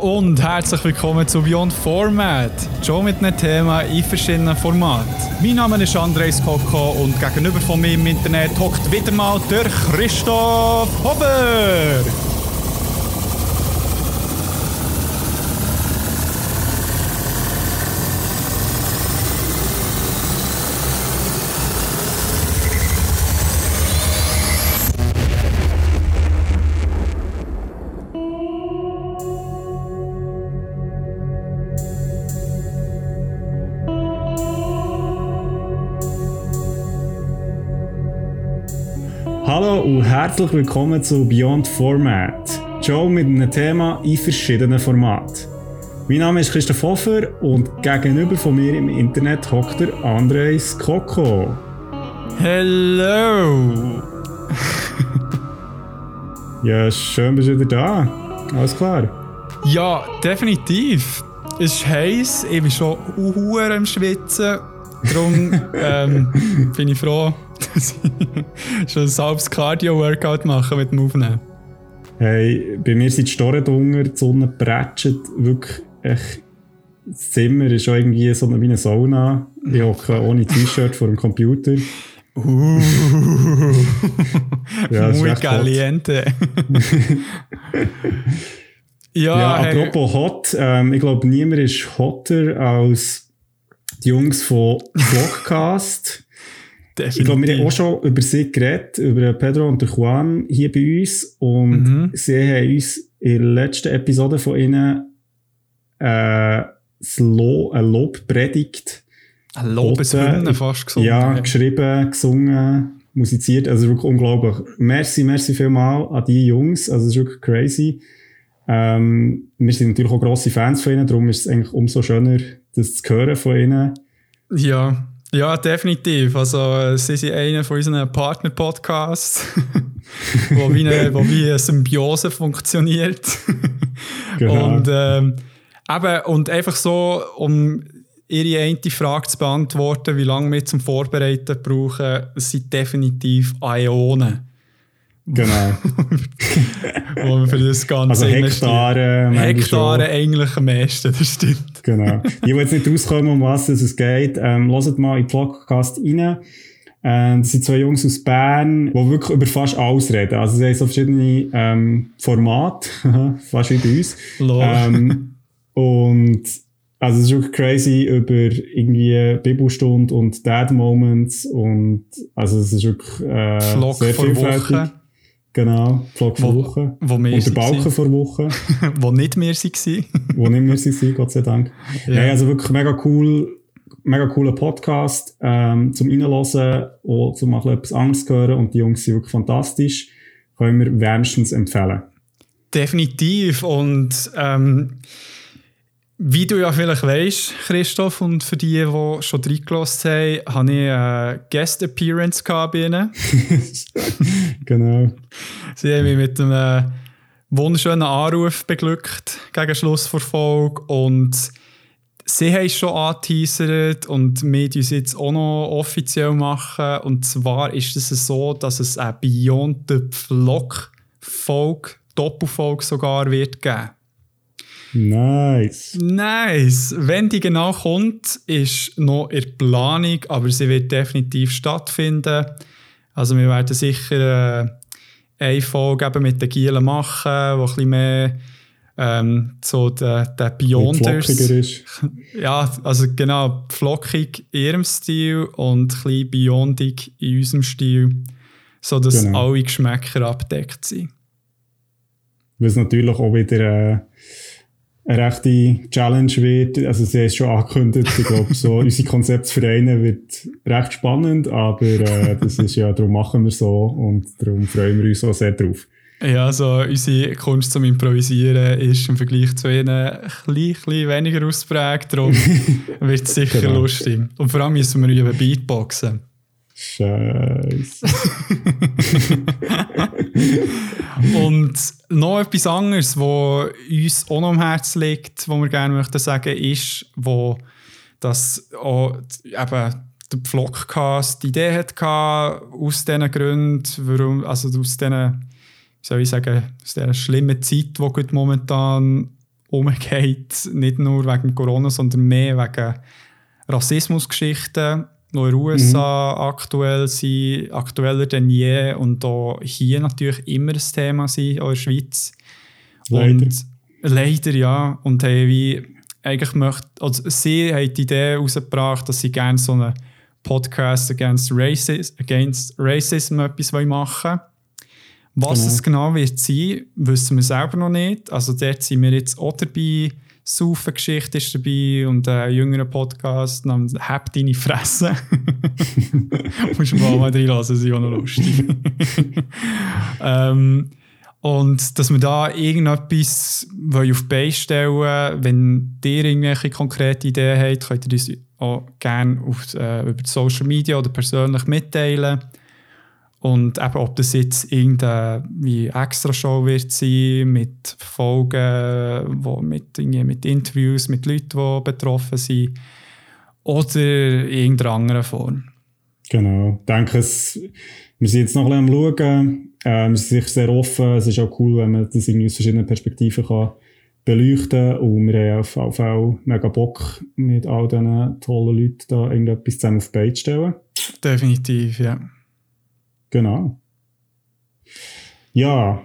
und herzlich willkommen zu Beyond Format. Schon mit einem Thema in verschiedenen Formaten. Mein Name ist Andres Koko und gegenüber von mir im Internet hockt wieder mal der Christoph Hober. Herzlich willkommen zu Beyond Format. Show mit einem Thema in verschiedenen Formaten. Mein Name ist Christoph Hofer und gegenüber von mir im Internet hockt der Andres Koko. Hello! Ja, schön bist du wieder da. Alles klar. Ja, definitiv. Es ist heiß, ich bin schon uhuere am Schwitzen. Darum ähm, bin ich froh, schon ein halbes Cardio-Workout mache mit dem Aufnehmen. Hey, bei mir sind die Storen drunter, die Sonne prätscht, wirklich echt. Das Zimmer ist schon irgendwie so eine, wie eine Sauna. Ich hocke ohne T-Shirt vor dem Computer. Uh, Ja, muy caliente. ja, Ja, hey, apropos hot, ähm, ich glaube, niemand ist hotter als die Jungs von Vlogcast. Ich glaube, wir haben auch schon über sie geredet, über Pedro und Juan hier bei uns. Und Mhm. sie haben uns in der letzten Episode von ihnen äh, Lo eine Lobpredigt Ein Lobeshymne fast gesungen. ja, geschrieben, gesungen, musiziert. Also wirklich unglaublich. Merci, merci vielmal an die Jungs. Also es ist wirklich crazy. Ähm, wir sind natürlich auch grosse Fans von ihnen, darum ist es eigentlich umso schöner, das zu hören von ihnen. Ja, ja, definitiv. Also, äh, sie sind einer von unseren Partner-Podcasts, wo, wie eine, wo wie eine Symbiose funktioniert. Genau. Und, ähm, eben, und einfach so, um ihre eine Frage zu beantworten, wie lange wir zum Vorbereiten brauchen, sind definitiv Ionen, Genau. wo wir für das Ganze Also. Hektare, Hektare eigentlich am meisten, das stimmt. Genau. Die, die jetzt nicht rauskommen, um was es geht, ähm, hört mal in den Podcast rein. Ähm, das sind zwei Jungs aus Bern, die wirklich über fast alles reden. Also sie haben so verschiedene ähm, Formate, fast wie bei uns. Ähm, und also es ist wirklich crazy über irgendwie Bibelstunde und Dad Moments und also es ist wirklich äh, Vlog sehr vielfältig. Woche. Genau, Vlog vor Wo- Woche. wo wir und der Balken vor Woche, wo nicht mehr waren. wo nicht mehr sind, Gott sei Dank. Ja. Nein, also wirklich mega cool, mega cooler Podcast ähm, zum Reinhören und zum mal etwas Angst hören und die Jungs sind wirklich fantastisch. Können wir wärmstens empfehlen. Definitiv. Und ähm, wie du ja vielleicht weißt, Christoph, und für die, die schon reingelassen haben, habe ich eine Guest Appearance bei ihnen. Genau. Sie haben mich mit einem wunderschönen Anruf beglückt gegen Schluss der Folge. Und sie haben es schon angeteasert und wir tun es jetzt auch noch offiziell machen. Und zwar ist es so, dass es eine Beyond the Vlog-Folge, Doppelfolge sogar wird geben. Nice. Nice! Wenn die genau kommt, ist noch in der Planung, aber sie wird definitiv stattfinden. Also wir werden sicher äh, eine Folge eben mit den Gielen machen, wo ein bisschen mehr ähm, so der, der Beyonders... ist. Ja, also genau, flockig in ihrem Stil und ein bisschen beyondig in unserem Stil, sodass Genau. alle Geschmäcker abdeckt sind. Was natürlich auch wieder äh, eine rechte Challenge wird. Also sie haben es schon angekündigt. Ich glaube, so unsere Konzept zu vereinen wird recht spannend, aber äh, das ist ja, darum machen wir so und darum freuen wir uns auch sehr drauf. Ja, also unsere Kunst zum Improvisieren ist im Vergleich zu ihnen ein bisschen, weniger ausprägt, darum wird es sicher Genau. lustig. Und vor allem müssen wir über Beatboxen. Scheiße. Und noch etwas anderes, was uns auch noch am Herzen liegt, was wir gerne möchten sagen, ist, wo das auch eben der Vlogcast die Idee hatte, aus diesen Gründen, warum, also aus diesen, wie soll ich sagen, aus dieser schlimmen Zeit, die momentan umgeht. Nicht nur wegen Corona, sondern mehr wegen Rassismusgeschichten, USA mhm. aktuell sind, aktueller denn je und auch hier natürlich immer ein Thema sind, auch in der Schweiz. Leider. Und leider, ja. Und hey, wie eigentlich möchte, also sie haben die Idee herausgebracht, dass sie gerne so einen Podcast against Racism, against Racism etwas machen wollen. Was genau. es genau wird sein, wissen wir selber noch nicht. Also dort sind wir jetzt auch dabei. Saufen-Geschichte ist dabei und ein jüngerer Podcast namens «Hab deine Fresse». Musst du mal, mal reinlassen, das ist auch noch lustig. ähm, und dass wir da irgendetwas auf die Beine stellen wenn ihr irgendwelche konkrete Ideen habt, könnt ihr uns auch gerne auf, äh, über Social Media oder persönlich mitteilen. Und eben, ob das jetzt irgendeine Extra-Show wird sein, mit Folgen, wo mit, mit Interviews mit Leuten, die betroffen sind, oder in irgendeiner anderen Form. Genau. Ich denke, es, wir sind jetzt noch ein bisschen am Schauen. Äh, wir sind sicher sehr offen. Es ist auch cool, wenn man das irgendwie aus verschiedenen Perspektiven kann beleuchten kann. Und wir haben auf jeden Fall mega Bock, mit all diesen tollen Leuten da irgendetwas zusammen auf die Beine zu stellen. Definitiv, ja. Genau. Ja.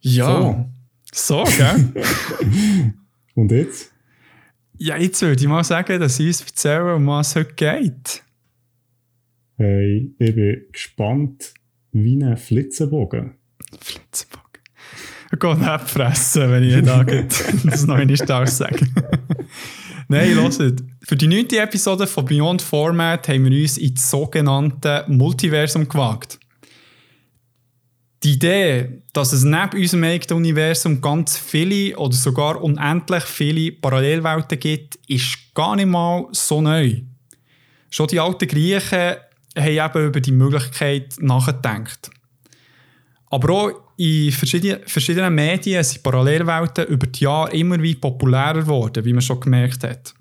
Ja. So, so gell? Und jetzt? Ja, jetzt würde ich mal sagen, dass ich uns erzählen, um was es heute geht. Hey, ich bin gespannt wie ein Flitzenbogen. Flitzenbogen. Ich gehe nicht fressen, wenn ich da das noch nicht sagen Nein, hört. Für die neunte Episode von Beyond Format haben wir uns ins sogenannte Multiversum gewagt. Die Idee, dass es neben unserem eigenen Universum ganz viele oder sogar unendlich viele Parallelwelten gibt, ist gar nicht mal so neu. Schon die alten Griechen haben eben über die Möglichkeit nachgedacht. Aber auch in verschiedenen, Medien sind Parallelwelten über die Jahre immer wie populärer geworden, wie man schon gemerkt hat.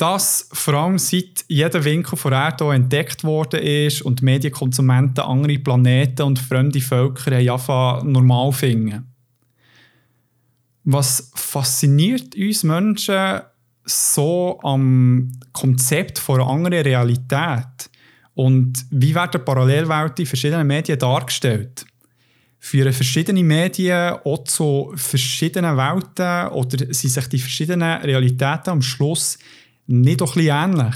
Das vor allem seit jeder Winkel von Erde entdeckt worden ist und Medienkonsumenten andere Planeten und fremde Völker haben normal finden. Was fasziniert uns Menschen so am Konzept von einer anderen Realität? Und wie werden Parallelwelten in verschiedenen Medien dargestellt? Führen verschiedene Medien auch zu verschiedenen Welten oder sind sich die verschiedenen Realitäten am Schluss nicht doch ein bisschen ähnlich?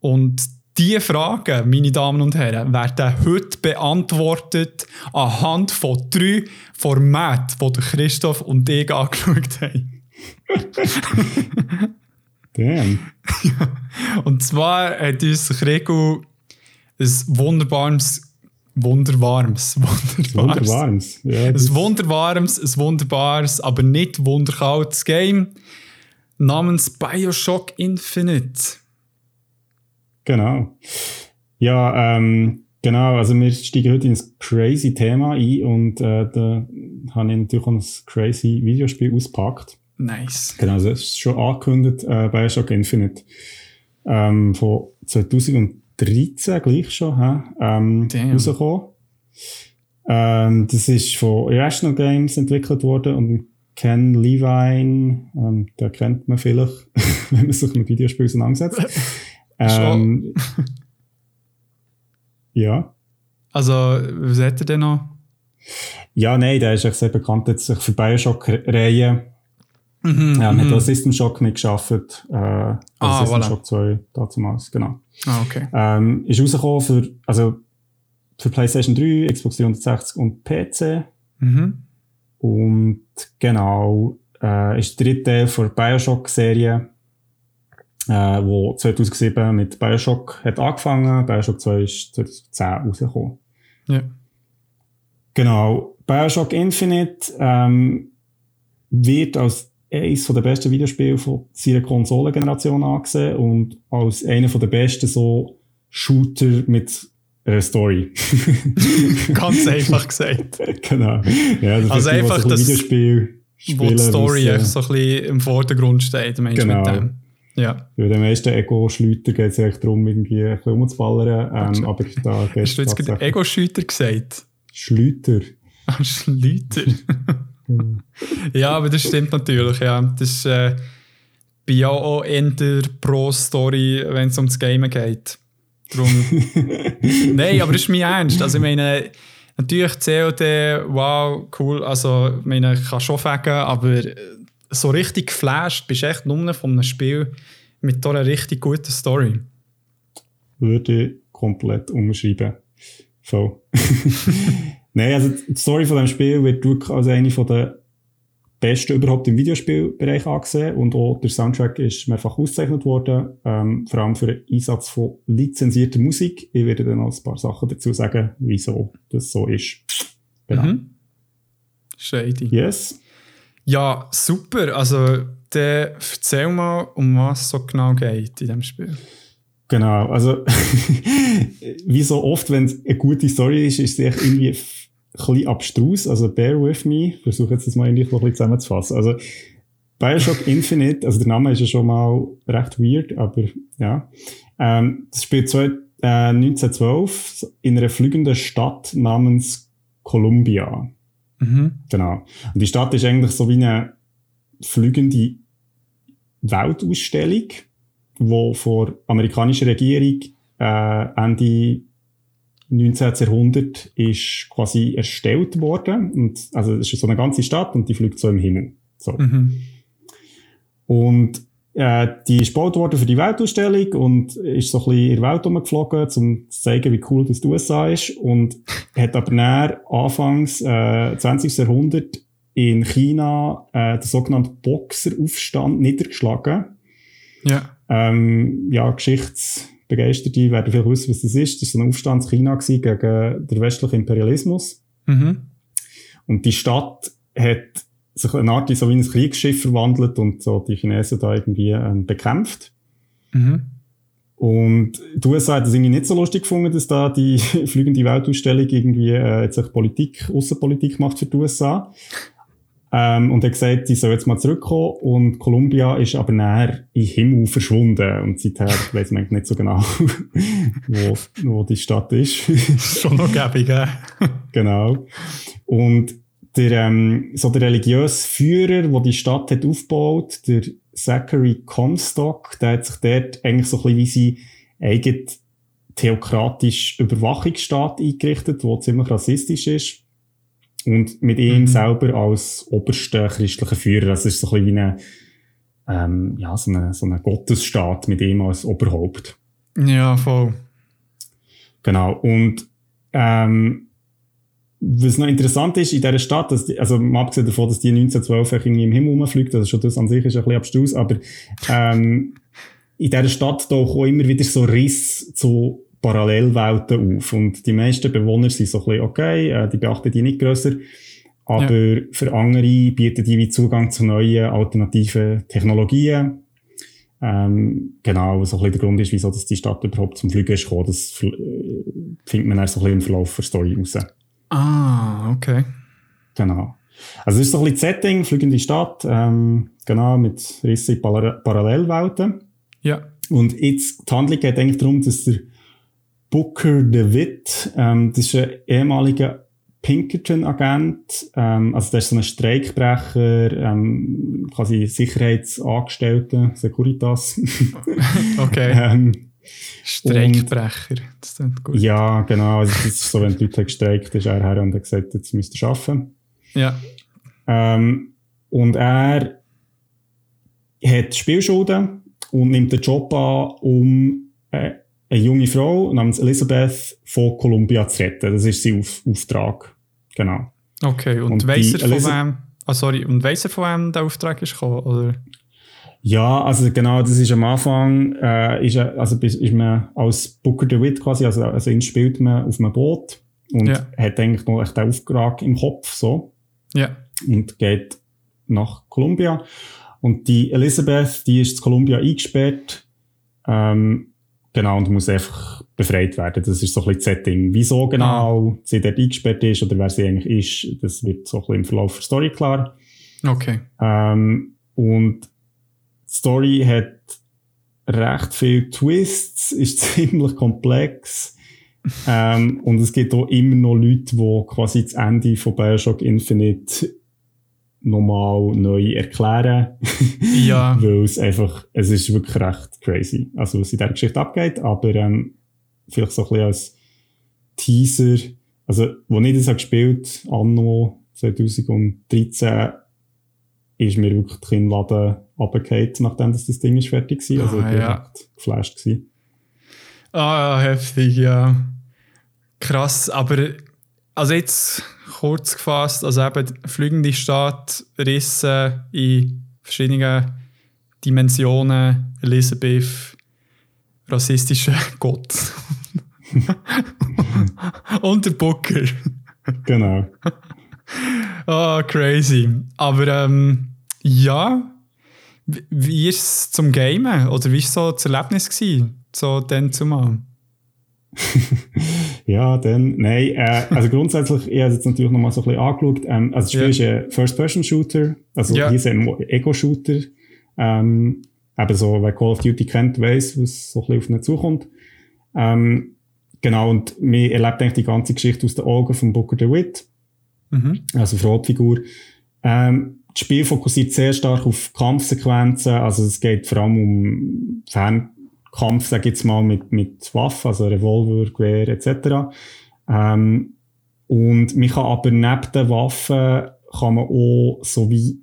Und diese Fragen, meine Damen und Herren, werden heute beantwortet anhand von drei Formaten, die Christoph und ich angeschaut haben. Damn. und zwar hat uns Gregor ein wunderbares, wunderwarmes, wunderbares, wunderwarmes, ja, ein wunderwarmes, ein wunderbares, aber nicht wunderkaltes Game namens Bioshock Infinite. Genau. Ja, ähm, genau. Also wir steigen heute ins crazy Thema ein und äh, da habe ich natürlich auch ein crazy Videospiel ausgepackt. Nice. Genau, also es ist schon angekündigt, äh, Bioshock Infinite. Ähm, von 2013 gleich schon, hä? Ähm, rausgekommen. Ähm, das ist von Irrational Games entwickelt worden und Ken Levine, ähm, der kennt man vielleicht, wenn man sich mit Videospielen auseinandersetzt. ähm, ja. Also, was hat er denn noch? Ja, nein, der ist echt sehr bekannt jetzt für Bioshock-Reihen Mhm, ja, mit mhm. System Shock nicht geschafft. Äh, ah, System voilà. Shock 2 damals, genau. Ah, okay. Ähm, ist rausgekommen für, also, für PlayStation 3, Xbox 360 und PC. Mhm. Und genau, äh, ist der dritte Teil der Bioshock-Serie, äh, wo 2007 mit Bioshock hat angefangen. Bioshock 2 ist 2010 rausgekommen. Ja. Genau. Bioshock Infinite ähm, wird als eines der besten Videospiele von seiner Konsolengeneration angesehen und als einer der besten so Shooter mit Story. Ganz einfach gesagt. genau. Ja, das also einfach ein das Videospiel spielen, wo die Story so ein bisschen im Vordergrund steht, meinst genau. mit dem. Ja. Bei den meisten Ego-Schleuter geht es eigentlich darum, irgendwie ein bisschen umzuballern, ähm, aber da geht Hast du jetzt gerade Ego-Schleuter gesagt? Schleuter. Ah, Schleuter. ja, aber das stimmt natürlich, ja. Das ist, äh, bin ja auch eher pro Story, wenn es ums Gamen geht. Drum. Nein, aber das ist mir ernst. Also ich meine, natürlich COD, wow, cool, also ich meine, ich kann schon sagen, aber so richtig geflasht bist du echt nur von einem Spiel mit einer richtig guten Story. Würde ich komplett umschreiben. Voll. Nein, also die Story von dem Spiel wird wirklich als eine von der besten überhaupt im Videospielbereich angesehen und auch der Soundtrack ist mehrfach ausgezeichnet worden, ähm, vor allem für den Einsatz von lizenzierter Musik. Ich werde dann noch ein paar Sachen dazu sagen, wieso das so ist. Genau. Mhm. Shady. Yes. Ja, super. Also, dann erzähl mal, um was es so genau geht in diesem Spiel. Genau, also wie so oft, wenn es eine gute Story ist, ist es irgendwie ein bisschen abstrus. Also bear with me. Versuche jetzt das mal irgendwie ein bisschen zusammenzufassen. Also Bioshock Infinite, also der Name ist ja schon mal recht weird, aber ja. Ähm, das spielt zwei, äh, 1912 in einer fliegenden Stadt namens Columbia. Mhm. Genau. Und die Stadt ist eigentlich so wie eine fliegende Weltausstellung, wo von der amerikanischen Regierung äh, Ende 19. Jahrhundert ist quasi erstellt worden. Und, also es ist so eine ganze Stadt und die fliegt so im Himmel. So. Mhm. Und äh, die ist gebaut worden für die Weltausstellung und ist so ein bisschen in der Welt rumgeflogen, um zu zeigen, wie cool das die USA ist. Und hat aber näher anfangs äh, 20. Jahrhundert in China äh, den sogenannten Boxeraufstand niedergeschlagen. Ja. Ähm, ja, Geschichtsbegeisterte werden vielleicht wissen, was das ist. Das war so ein Aufstand in China gegen den westlichen Imperialismus. Mhm. Und die Stadt hat sich eine Art so wie ein Kriegsschiff verwandelt und so die Chinesen da irgendwie ähm, bekämpft. Mhm. Und die USA hat das irgendwie nicht so lustig gefunden, dass da die fliegende Weltausstellung irgendwie äh, jetzt Politik, Außenpolitik macht für die USA. Ähm, und er hat gesagt, sie soll jetzt mal zurückkommen. Und Columbia ist aber näher in Himmel verschwunden. Und seither weiß man nicht so genau, wo, wo die Stadt ist. Schon noch gäbig, ja. genau. Und der, ähm, so der religiöse Führer, der die Stadt hat aufgebaut, der Zachary Comstock, der hat sich dort eigentlich so ein bisschen wie sein eigen theokratisch Überwachungsstaat eingerichtet, der ziemlich rassistisch ist. Und mit ihm mhm. selber als oberster christlicher Führer. Das ist so ein bisschen wie eine, ähm, ja, so eine, so ein Gottesstaat mit ihm als Oberhaupt. Ja, voll. Genau. Und, ähm, was noch interessant ist in dieser Stadt, dass die, also mal abgesehen davon, dass die 1912 irgendwie im Himmel rumfliegt, also schon das an sich ist ein bisschen abstrus, aber ähm, in dieser Stadt tauchen auch immer wieder so Riss zu Parallelwelten auf und die meisten Bewohner sind so ein bisschen okay, äh, die beachten die nicht grösser, aber ja. für andere bieten die wie Zugang zu neuen alternativen Technologien. Ähm, genau, was so ein bisschen der Grund ist, wieso dass die Stadt überhaupt zum Fliegen ist gekommen, das äh, findet man dann so ein bisschen im Verlauf der Story raus. Ah, okay. Genau. Also es ist so ein bisschen Setting, fliegende Stadt, ähm, genau, mit riesigen Parallelwelten. Ja. Und jetzt, die Handlung geht eigentlich darum, dass der Booker DeWitt, ähm, das ist ein ehemaliger Pinkerton-Agent, ähm, also der ist so ein Streikbrecher, ähm, quasi Sicherheitsangestellter, Securitas. okay. ähm, Streikbrecher, das klingt gut. Ja, genau. Also das ist so, wenn die Leute gestreikt ist er her und hat gesagt, jetzt müsst ihr arbeiten. Ja. Ähm, und er hat Spielschulden und nimmt den Job an, um äh, eine junge Frau namens Elizabeth von Columbia zu retten. Das ist sein Auf Auftrag. Genau. Okay, und, und weiss er von wem, ah, sorry, und weiss er von wem der Auftrag ist gekommen, oder? Ja, also genau, das ist am Anfang, äh, ist, also ist man als Booker DeWitt quasi, also, also ihn spielt man auf einem Boot und ja. hat eigentlich noch echt den Auftrag im Kopf, so. Ja. Und geht nach Columbia. Und die Elizabeth, die ist in Columbia eingesperrt, ähm, genau, und muss einfach befreit werden. Das ist so ein bisschen das Setting. Wieso genau ah. sie dort eingesperrt ist oder wer sie eigentlich ist, das wird so ein bisschen im Verlauf der Story klar. Okay. Ähm, und Story hat recht viele Twists, ist ziemlich komplex. ähm, und es gibt auch immer noch Leute, die quasi das Ende von Bioshock Infinite nochmal neu erklären. Ja. Weil es einfach, es ist wirklich recht crazy. Also, was in dieser Geschichte abgeht, aber ähm, vielleicht so ein bisschen als Teaser. Also, als ich das habe gespielt anno 2013, ist mir wirklich die Kinnladen runtergefallen, nachdem das, das Ding ist fertig war. Also, Ah, ich war ja. echt geflasht. Gewesen. Ah, heftig, ja. Krass, aber also jetzt kurz gefasst, also eben fliegende Stadt, Risse in verschiedenen Dimensionen, Elisabeth, rassistischer Gott. Und der Booker. Genau. Ah, crazy. Aber ähm, ja, wie- wie ist es zum Gamen? Oder wie war so das Erlebnis? Gewesen? So dann zumal? Ja, dann, nein, äh, also grundsätzlich, ich habe es jetzt natürlich nochmal so ein bisschen angeschaut. Ähm, also das Spiel Ja. ist ein First-Person-Shooter, also Ja. hier ist ein Ego-Shooter. Ähm, eben so, wer Call of Duty kennt, weiss, was so ein bisschen auf ihn zukommt. Ähm, genau, und man erlebt eigentlich die ganze Geschichte aus den Augen von Booker DeWitt, Mhm. also Frontfigur. Ähm, das Spiel fokussiert sehr stark auf Kampfsequenzen, also es geht vor allem um Fernkampf, sag ich jetzt mal, mit, mit Waffen, also Revolver, Gewehr etc. Ähm, und man kann aber neben den Waffen kann man auch so wie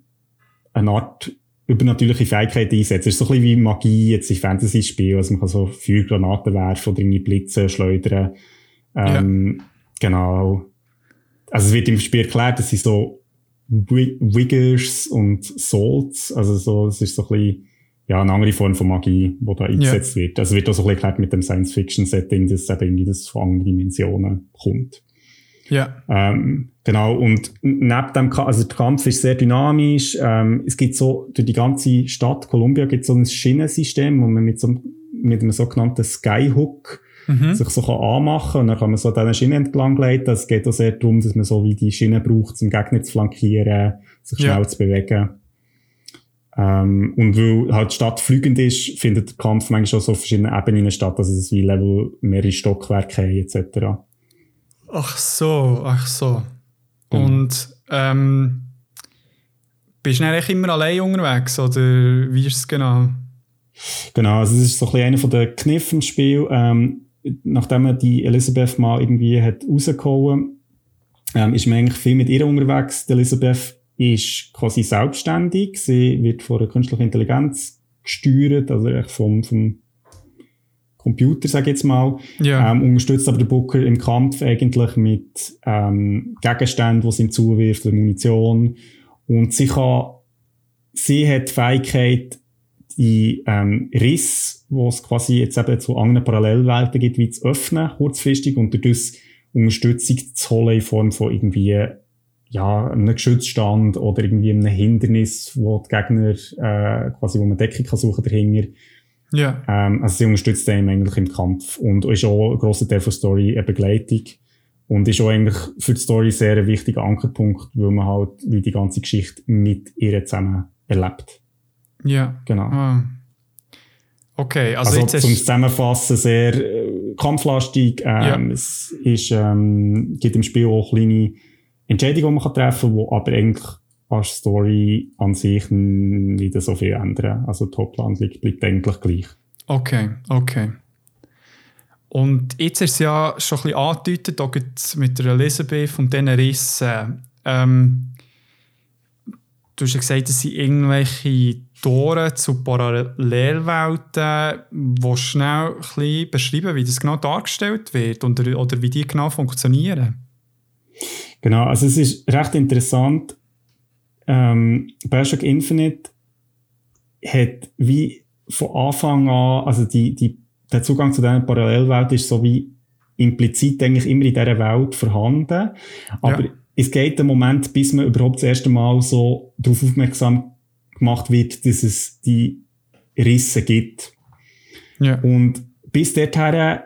eine Art übernatürliche Fähigkeit einsetzen. Es ist so ein bisschen wie Magie jetzt in Fantasy-Spielen. Also man kann so Feuergranaten werfen oder irgendwie Blitze schleudern. Ähm, Genau. Also es wird im Spiel erklärt, dass sie so Wi- Wiggers und Salts, also so, es ist so ein bisschen, ja, eine andere Form von Magie, die da eingesetzt wird. Also es wird auch so ein bisschen erklärt mit dem Science-Fiction-Setting, dass eben irgendwie das von anderen Dimensionen kommt. Ja. Ähm, genau, und neben dem, also der Kampf ist sehr dynamisch. Ähm, es gibt so, durch die ganze Stadt Columbia gibt es so ein Schienensystem, wo man mit so einem, mit einem sogenannten Skyhook Mhm. sich so kann anmachen kann. Und dann kann man so diesen Schienen entlang gleiten. Es geht auch sehr darum, dass man so wie die Schiene braucht, um Gegner zu flankieren, sich Ja. schnell zu bewegen. Ähm, und weil halt die Stadt fliegend ist, findet der Kampf manchmal schon so auf verschiedenen Ebenen statt, also es wie Level mehrere Stockwerke haben, etc. Ach so, ach so. Genau. Und ähm, bist du eigentlich immer allein unterwegs oder wie ist es genau? Genau, also das ist so ein bisschen einer von den Kniffen im Spiel. Ähm, nachdem man die Elisabeth mal irgendwie hat rausgehauen, ähm, ist man eigentlich viel mit ihr unterwegs. Die Elisabeth ist quasi selbstständig. Sie wird von einer künstlichen Intelligenz gesteuert, also echt vom, vom Computer, sag ich jetzt mal. Ja. Ähm, unterstützt aber der Booker im Kampf eigentlich mit ähm, Gegenständen, die sie ihm zuwirft, oder Munition. Und sie kann, sie hat die Fähigkeit, die ähm, Riss, wo es quasi jetzt eben zu anderen Parallelwelten gibt, wie zu öffnen, kurzfristig, und dadurch Unterstützung zu holen in Form von irgendwie, ja, einem Geschützstand oder irgendwie einem Hindernis, wo die Gegner, äh, quasi, wo man Deckung kann suchen dahinter. ja. Ähm, also sie unterstützt einen eigentlich im Kampf und ist auch ein grosser Teil der Story eine Begleitung und ist auch eigentlich für die Story sehr ein wichtiger Ankerpunkt, weil man halt wie die ganze Geschichte mit ihr zusammen erlebt. Ja. Genau. Ah. Okay, also, Also, zum Zusammenfassen sehr äh, kampflastig. Ähm, Ja. Es ist, ähm, gibt im Spiel auch kleine Entscheidungen, die man treffen kann, die aber eigentlich an der Story an sich nicht so viel ändern. Also die Haupthandlung bleibt eigentlich gleich. Okay, okay. Und jetzt ist es ja schon ein bisschen angedeutet, auch mit der Elisabeth und diesen Rissen. Ähm, du hast ja gesagt, es sind irgendwelche Tore zu Parallelwelten. Du schnell ein bisschen beschreiben, wie das genau dargestellt wird oder, oder wie die genau funktionieren? Genau, also es ist recht interessant. Ähm, Bioshock Infinite hat wie von Anfang an, also die, die, der Zugang zu dieser Parallelwelt ist so wie implizit eigentlich immer in dieser Welt vorhanden. Aber Ja. es geht einen Moment, bis man überhaupt das erste Mal so darauf aufmerksam gemacht wird, dass es die Risse gibt. Ja. Und bis dorthin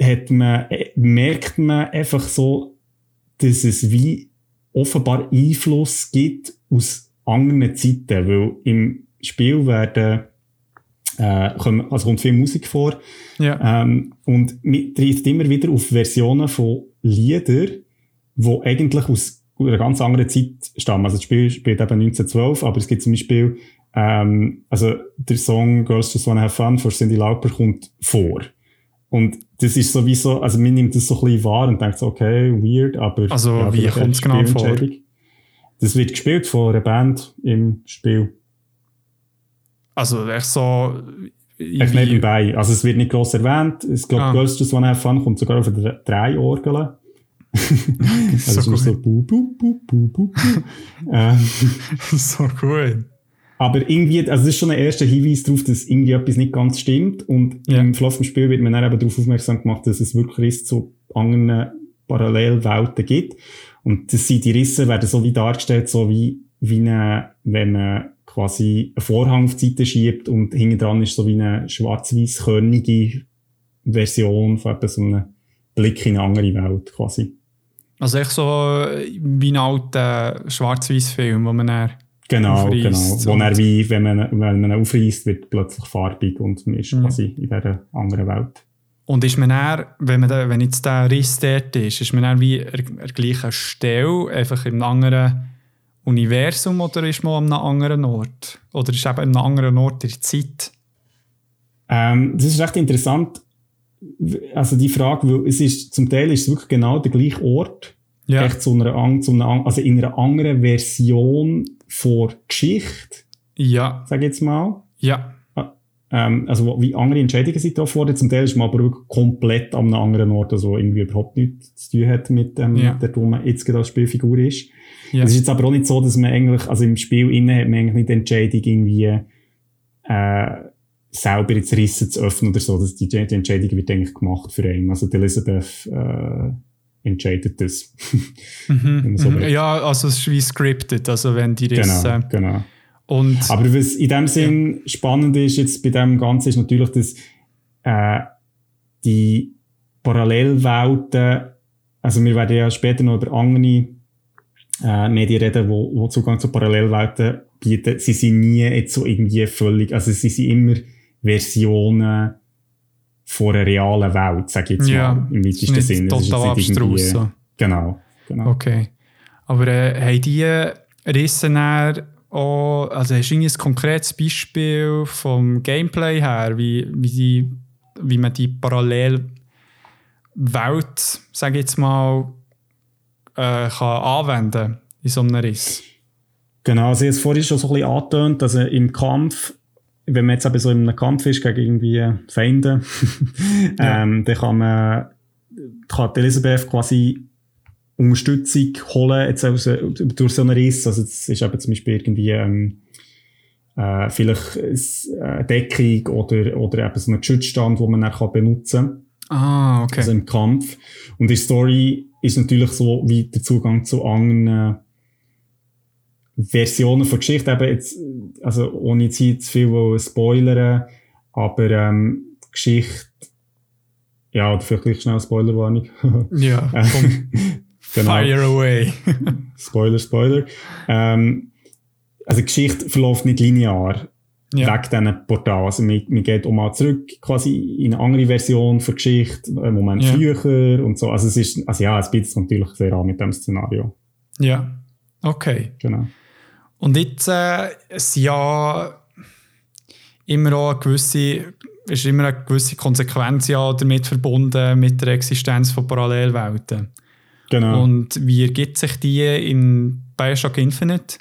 hat man, äh, merkt man einfach so, dass es wie offenbar Einfluss gibt aus anderen Zeiten, weil im Spiel werden, äh, kommen, also kommt viel Musik vor, Ja. ähm, und man trifft immer wieder auf Versionen von Liedern, die eigentlich aus einer ganz anderen Zeit stammen. Also das Spiel spielt eben 1912, aber es gibt zum Beispiel, ähm, also der Song Girls Just Wanna Have Fun von Cindy Lauper kommt vor. Und das ist sowieso, also man nimmt das so ein bisschen wahr und denkt so, okay, weird, aber... Also ja, wie kommt es genau vor? Das wird gespielt von einer Band im Spiel. Also echt so... Echt nebenbei. Also es wird nicht gross erwähnt. Ich glaube, ah. Girls Just Wanna Have Fun kommt sogar auf drei Orgeln. also so, so bu, bu, bu, bu, bu, ähm, so cool. Aber irgendwie, also das ist schon ein erster Hinweis darauf, dass irgendwie etwas nicht ganz stimmt. Und ja. im Verlauf Spiel wird man dann eben darauf aufmerksam gemacht, dass es wirklich Risse zu anderen Parallelwelten gibt. Und das sind die Risse werden so wie dargestellt, so wie, wie eine, wenn man quasi einen Vorhang auf die Seite schiebt und hinten dran ist so wie eine schwarz-weiß-körnige Version von so einem Blick in eine andere Welt quasi. Also echt so wie ein alter Schwarz-Weiß-Film, wo man dann Genau, genau. Wo er wie, wenn man, wenn man aufreißt, wird plötzlich farbig und man ist mhm. quasi in dieser anderen Welt. Und ist man dann, wenn, man da, wenn jetzt der Riss dort ist, ist man dann wie an der gleichen Stelle, einfach in einem anderen Universum oder ist man an einem anderen Ort? Oder ist eben an einem anderen Ort in der Zeit? Ähm, das ist recht interessant. Also die Frage, es ist, zum Teil ist es wirklich genau der gleiche Ort. Ja. Echt zu einer, zu einer, also in einer anderen Version vor Geschichte. Ja. Sag ich jetzt mal. Ja. Ah, ähm, also wie andere Entscheidungen sind getroffen worden. Zum Teil ist man aber wirklich komplett an einem anderen Ort, also irgendwie überhaupt nichts zu tun hat mit, ähm, ja. der, wo man jetzt gerade als Spielfigur ist. Ja. Es ist jetzt aber auch nicht so, dass man eigentlich, also im Spiel innen hat man eigentlich nicht die Entscheidung irgendwie, äh, selber jetzt Risse zu öffnen oder so. Das, die, die Entscheidung wird eigentlich gemacht für einen. Also die Elizabeth, äh, entscheidet das. Mhm, so mhm. ja, also es ist wie scripted, also wenn die das... Genau, äh, genau. Und Aber was in dem Sinn ja. spannend ist jetzt bei dem Ganzen, ist natürlich, dass äh, die Parallelwelten, also wir werden ja später noch über andere äh, Medien reden, wo, wo Zugang zu Parallelwelten bieten, sie sind nie jetzt so irgendwie völlig, also sie sind immer Versionen vor einer realen Welt, sage ich jetzt ja, mal, im weitesten Sinne. Total abstrus. So. Genau, genau. Okay. Aber äh, haben die Risse auch, also hast du ein konkretes Beispiel vom Gameplay her, wie, wie, die, wie man die Parallelwelt, sage ich jetzt mal, äh, kann anwenden in so einem Riss? Genau, also ich habe es vorhin schon so ein bisschen angetönt, also im Kampf wenn man jetzt aber so in einem Kampf ist gegen irgendwie Feinde, ja. ähm, dann kann man, kann Elisabeth quasi Unterstützung holen, jetzt aus, durch so einen Riss. Also, es ist eben zum Beispiel irgendwie, ähm, äh, vielleicht eine Deckung oder, oder eben so einen Schutzstand, den man dann kann benutzen kann. Ah, okay. Also im Kampf. Und die Story ist natürlich so wie der Zugang zu anderen Versionen von Geschichte, eben jetzt, also ohne jetzt hier zu viel spoilern, aber ähm, Geschichte, ja, oder vielleicht schnell Spoilerwarnung. ja, komm. genau. Fire away. Spoiler, Spoiler. Ähm, also Geschichte verläuft nicht linear. Ja. Weg diesen Portal. Also man, man geht auch mal zurück quasi in eine andere Version von Geschichte, einen Moment ja. früher und so. Also es ist, also ja, es bietet natürlich sehr an mit dem Szenario. Ja, okay. Genau. Und jetzt äh, ist ja immer auch eine gewisse, ist immer eine gewisse Konsequenz ja damit verbunden mit der Existenz von Parallelwelten. Genau. Und wie ergibt sich die in Bioshock Infinite?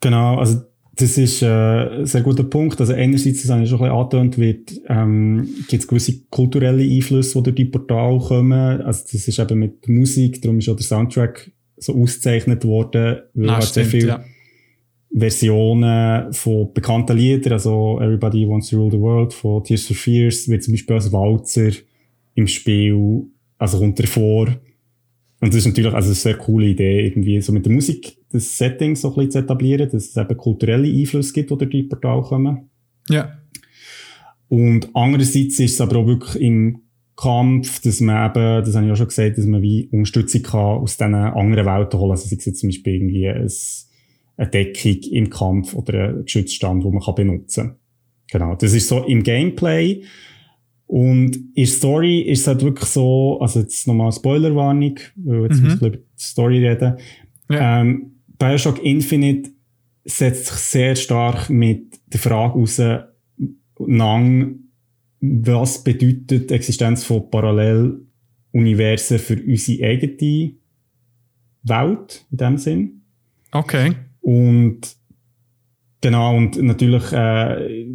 Genau, also das ist äh, ein sehr guter Punkt. Also einerseits, das habe ich schon ein bisschen angetönt, wird, ähm, gibt es gewisse kulturelle Einflüsse, die durch die Portal kommen. Also das ist eben mit Musik, darum ist auch der Soundtrack so ausgezeichnet worden, weil ah, halt sehr viel ja Versionen von bekannten Liedern, also Everybody Wants to Rule the World von Tears for Fears, wird zum Beispiel als Walzer im Spiel, also kommt vor. Und das ist natürlich also eine sehr coole Idee, irgendwie so mit der Musik das Setting so ein bisschen zu etablieren, dass es eben kulturelle Einflüsse gibt, die durch die Portal kommen. Ja. Und andererseits ist es aber auch wirklich im Kampf, dass man eben, das habe ich auch schon gesagt, dass man wie Unterstützung kann aus diesen anderen Welten holen. Also sei es jetzt zum Beispiel irgendwie ein eine Deckung im Kampf oder einen Geschützstand, den man kann benutzen kann. Genau, das ist so im Gameplay. Und in der Story ist es halt wirklich so, also jetzt nochmal Spoilerwarnung, weil wir jetzt mhm. über die Story reden. Ja. Ähm, Bioshock Infinite setzt sich sehr stark mit der Frage auseinander, was bedeutet die Existenz von Paralleluniversen für unsere eigene Welt in dem Sinn. Okay. Und genau, und natürlich äh,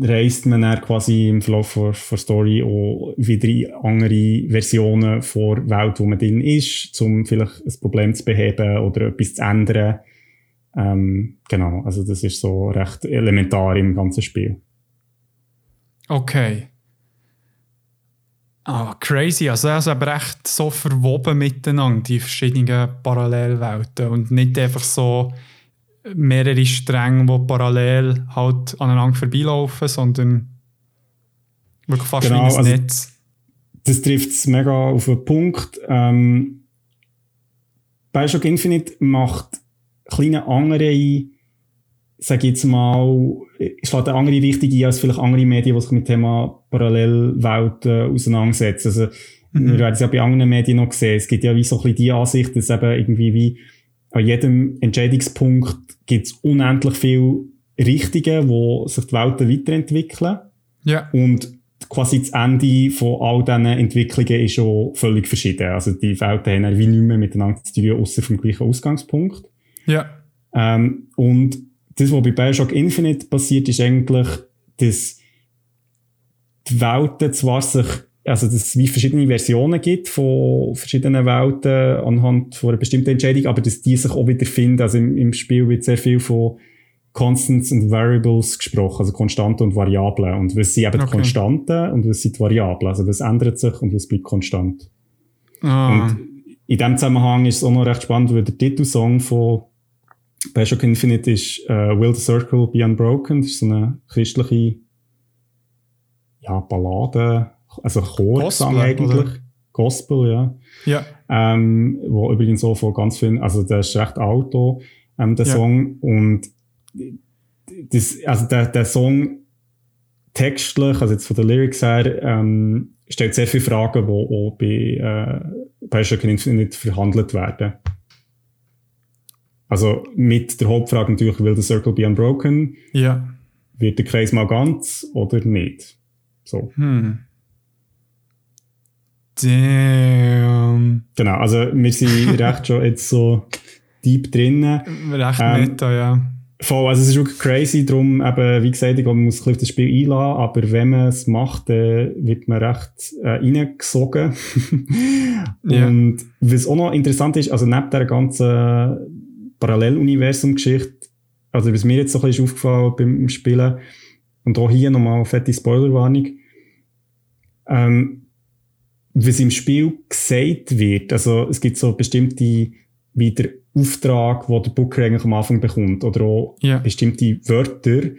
reist man dann quasi im Verlauf der, der Story auch wieder in andere Versionen der Welt, wo man drin ist, um vielleicht ein Problem zu beheben oder etwas zu ändern. Ähm, genau, also das ist so recht elementar im ganzen Spiel. Okay. Ah, crazy. Also, also aber echt so verwoben miteinander, die verschiedenen Parallelwelten. Und nicht einfach so mehrere Stränge, die parallel halt aneinander vorbeilaufen, sondern wirklich fast genau, wie ein also Netz. Das trifft es mega auf den Punkt. Ähm, Bioshock Infinite macht kleine andere, sage ich jetzt mal, schlägt eine andere Richtung ein als vielleicht andere Medien, die sich mit dem Thema Parallelwelten auseinandersetzen. Also, mhm. wir werden es ja bei anderen Medien noch sehen. Es gibt ja wie so ein bisschen die Ansicht, dass eben irgendwie wie an jedem Entscheidungspunkt gibt es unendlich viele Richtungen, wo sich die Welten weiterentwickeln. Ja. Und quasi das Ende von all diesen Entwicklungen ist schon völlig verschieden. Also die Welten haben wie nicht mehr miteinander zu tun, außer vom gleichen Ausgangspunkt. Ja. Ähm, und das, was bei Bioshock Infinite passiert, ist eigentlich, dass die Welten zwar sich also dass es wie verschiedene Versionen gibt von verschiedenen Welten anhand von einer bestimmten Entscheidung, aber dass die sich auch wieder finden. Also im, im Spiel wird sehr viel von Constants und Variables gesprochen, also Konstanten und Variablen. Und was sind eben okay. die Konstanten und was sind die Variablen? Also was ändert sich und was bleibt konstant. Ah. Und in dem Zusammenhang ist es auch noch recht spannend, weil der Titelsong von Bioshock Infinite ist uh, Will the Circle Be Unbroken. Das ist so eine christliche ja, Ballade, also Chorsang eigentlich. Oder? Gospel, ja. Ja. Ähm, wo übrigens so von ganz vielen, also der ist recht alt, ähm, der ja. Song. Und das, also der, der Song textlich, also jetzt von den Lyrics her, ähm, stellt sehr viele Fragen, die auch bei, äh, bei nicht verhandelt werden. Also mit der Hauptfrage natürlich, will the circle be unbroken? Ja. Wird der Kreis mal ganz oder nicht? So. Hm. Damn. Genau, also wir sind recht schon jetzt so deep drinnen. Recht ähm, meta, ja. Voll, also es ist wirklich crazy, darum eben, wie gesagt, man muss sich auf das Spiel einladen, aber wenn man es macht, dann wird man recht äh, reingesogen. Und yeah. was auch noch interessant ist, also neben der ganzen Paralleluniversum-Geschichte, also was mir jetzt so ein bisschen aufgefallen beim Spielen, und auch hier nochmal fette Spoilerwarnung, ähm, was im Spiel gesagt wird. Also es gibt so bestimmte wie der Auftrag, wo der Booker eigentlich am Anfang bekommt oder auch yeah. bestimmte Wörter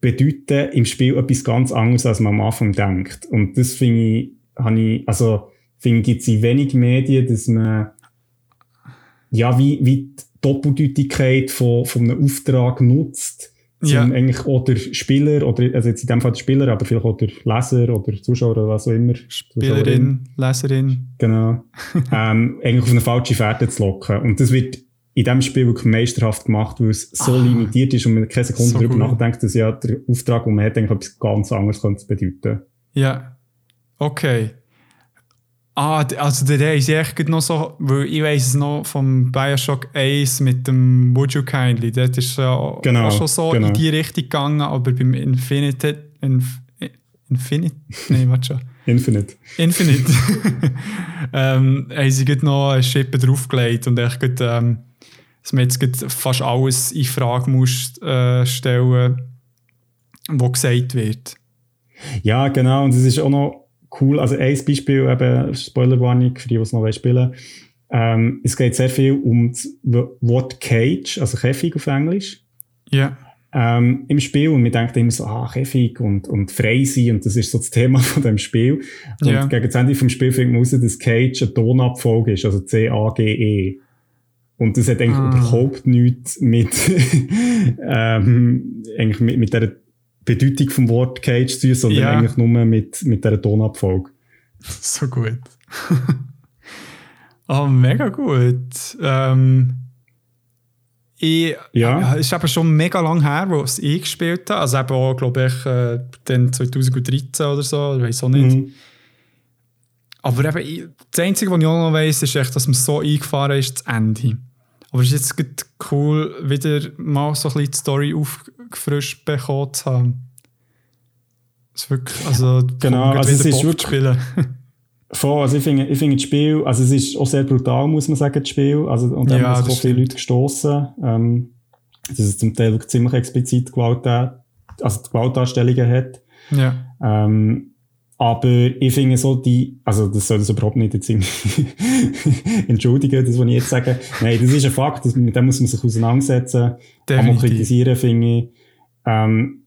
bedeuten im Spiel etwas ganz anderes, als man am Anfang denkt. Und das finde ich, habe ich, also finde gibt es in wenig Medien, dass man ja wie, wie Doppeldeutigkeit von, von einem Auftrag nutzt, ja. um eigentlich auch der Spieler, oder, also jetzt in dem Fall der Spieler, aber vielleicht auch der Leser oder Zuschauer oder was auch immer. Spielerin, Leserin. Genau. ähm, eigentlich auf eine falsche Fährte zu locken. Und das wird in diesem Spiel wirklich meisterhaft gemacht, weil es so ah, limitiert ist und man keine Sekunde so darüber cool. nachdenkt, dass ja der Auftrag, den man hat, eigentlich etwas ganz anderes könnte bedeuten. Ja. Okay. Ah, also der ist echt noch so, weil ich weiß es noch vom Bioshock 1 mit dem Would You Kindly, das ist ja genau, auch schon so genau. in die Richtung gegangen, aber beim Infinite, Inf, Infinite, nein, warte schon. Infinite. Infinite. ähm, haben sie noch eine Schippe draufgelegt und echt gut, ähm, dass man jetzt fast alles in Frage muss äh, stellen, was gesagt wird. Ja, genau, und es ist auch noch cool. Also ein Beispiel, eben Spoilerwarnung für die, die es noch spielen ähm, Es geht sehr viel um das Wort Cage, also Käfig auf Englisch. Ja. Ähm, Im Spiel und wir denken immer so, ah, Käfig und, und frei sein und das ist so das Thema von dem Spiel. Und ja. gegen das Ende vom Spiel findet man raus, dass Cage eine Tonabfolge ist, also C-A-G-E. Und das hat eigentlich ah. überhaupt nichts mit, ähm, eigentlich mit, mit der Bedeutung vom Wort Cage zu tun, sondern ja. eigentlich nur mit, mit dieser Tonabfolge. So gut. oh, mega gut. Ähm, ich, Ja. es ist eben schon mega lang her, wo es ich gespielt habe. Also eben auch, glaube ich, äh, dann 2013 oder so, ich weiß auch nicht. Mhm. Aber eben, das Einzige, was ich auch noch weiss, ist echt, dass man so eingefahren ist, das Ende. Aber es ist jetzt cool, wieder mal so ein bisschen die Story aufgefrischt bekommen zu haben. Es ist wirklich, also, Genau, also es ist zu spielen. Voll, also ich finde, ich finde das Spiel, also es ist auch sehr brutal, muss man sagen, das Spiel. Also, und da Ja, haben sich viele. Leute gestossen, ähm, dass es zum Teil ziemlich explizit Gewalt, also die Gewaltdarstellungen hat. ja. Ähm, aber ich finde so die, also das soll das überhaupt nicht jetzt entschuldigen, das, was ich jetzt sage. Nein, das ist ein Fakt, mit dem muss man sich auseinandersetzen. Kann man Definitiv. kritisieren, finde ich. Ähm,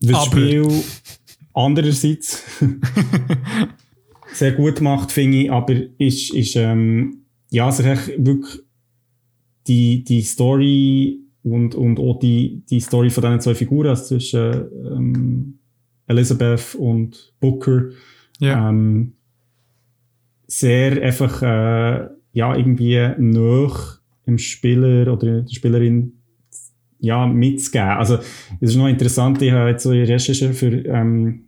das Aber- Spiel andererseits sehr gut macht, finde ich, aber ist, ist ähm, ja, sich wirklich die, die Story und, und auch die, die Story von diesen zwei Figuren, also zwischen ähm, Elizabeth und Booker, Ja. ähm, sehr einfach äh, ja irgendwie noch im Spieler oder der Spielerin ja mitzugeben. Also es ist noch interessant, ich habe jetzt so in Recherche für ähm,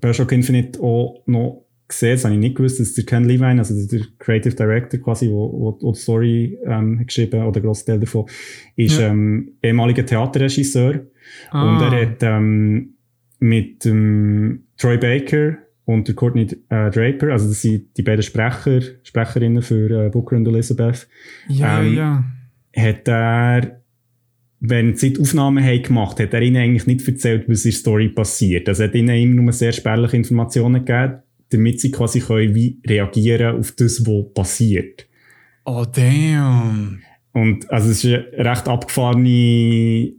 Bioshock Infinite auch noch gesehen, das habe ich nicht gewusst, dass der Ken Levine, also der Creative Director quasi, wo, wo, die Story ähm, hat geschrieben oder Großteil davon, ist Ja. ähm, ehemaliger Theaterregisseur Ah. und er hat ähm, mit ähm, Troy Baker und der Courtney äh, Draper, also das sind die beiden Sprecher, Sprecherinnen für äh, Booker und Elizabeth, ja, ähm, ja, hat er, wenn sie die Aufnahmen haben gemacht hat er ihnen eigentlich nicht erzählt, was in der Story passiert. Also er hat ihnen immer nur sehr spärliche Informationen gegeben, damit sie quasi können wie reagieren auf das, was passiert. Oh, damn. Und also es ist eine recht abgefahrene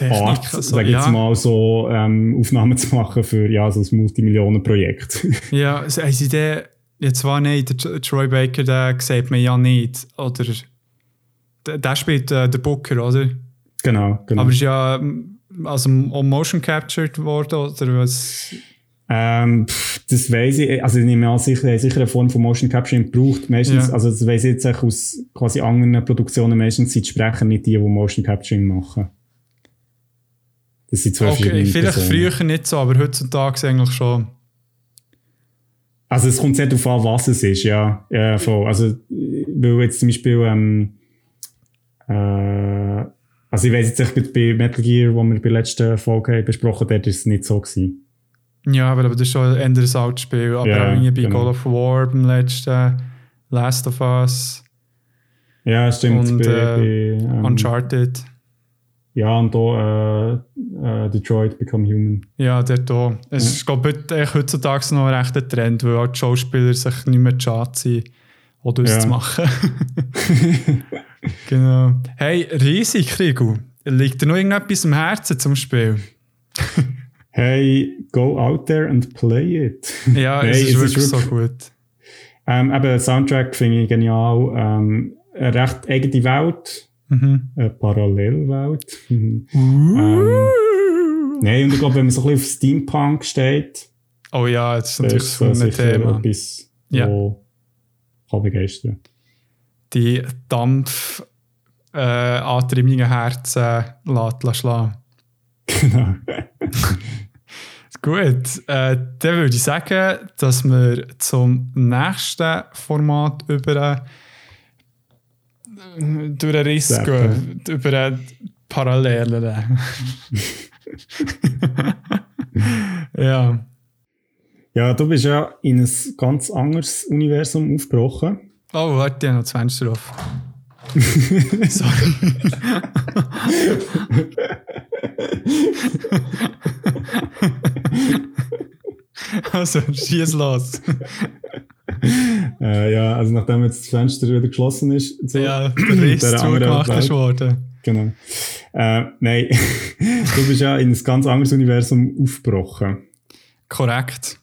Art, also, sag ich jetzt ja. mal, so ähm, Aufnahmen zu machen für ja, so ein Multimillionenprojekt. Ja, also, haben sie den, jetzt war nicht, der Tro- Troy Baker, der sieht man ja nicht, oder? Der, der spielt äh, den Booker, oder? genau, genau. Aber ist ja also auch motion captured worden, oder was? Ähm, pff, das weiss ich, also ich nehme an, sicher, sicher eine Form von Motion Capturing gebraucht. Meistens, Ja. also das weiss ich jetzt auch aus quasi anderen Produktionen, meistens sind die Sprecher nicht die, die Motion Capturing machen. Das sind zwei Okay, vielleicht Personen. früher nicht so, aber heutzutage eigentlich schon. Also es kommt sehr darauf an, was es ist, ja. ja voll. Also, äh, weil jetzt zum Beispiel, ähm, äh, also ich weiss jetzt nicht, bei Metal Gear, wo wir bei der letzten Folge besprochen haben, ist es nicht so gewesen. Ja, aber, aber das ist schon ein anderes altes Spiel. Aber Ja, auch irgendwie bei genau. God of War beim letzten, Last of Us, Ja, stimmt. Und, bei, äh, bei, ähm, Uncharted. Ja, und da äh, Detroit Become Human. Ja, der da. Es Ja. ist, glaube ich, heutzutage noch ein rechter Trend, weil auch die Schauspieler sich nicht mehr schade sind, auch das Ja. zu machen. genau. Hey, riesig, Krigu. Liegt dir noch irgendetwas am Herzen zum Spiel? Hey, go out there and play it. Ja, Nein, es ist es ist wirklich so wirklich- gut. ähm, eben, Soundtrack finde ich genial. Ähm, eine recht eigene Welt. Mhm. Eine Parallelwelt. Mhm. Ähm, Nein, und ich glaube, wenn man so ein bisschen auf Steampunk steht, oh ja, das ist natürlich so ein Thema. etwas, Ja. wo kann begeistern. Die Dampf äh, antriebenden Herzen lässt schlagen. Genau. Gut, äh, dann würde ich sagen, dass wir zum nächsten Format über äh, durch den Riss gehen, über Parallelen. ja, Ja, du bist ja in ein ganz anderes Universum aufgebrochen. oh, warte, ich habe noch das Fenster auf. Sorry. also, schieß los. Äh, ja, also nachdem jetzt das Fenster wieder geschlossen ist. So, Ja, der Riss zugemacht ist worden. Genau. Äh, nein, du bist ja in ein ganz anderes Universum aufgebrochen. Korrekt.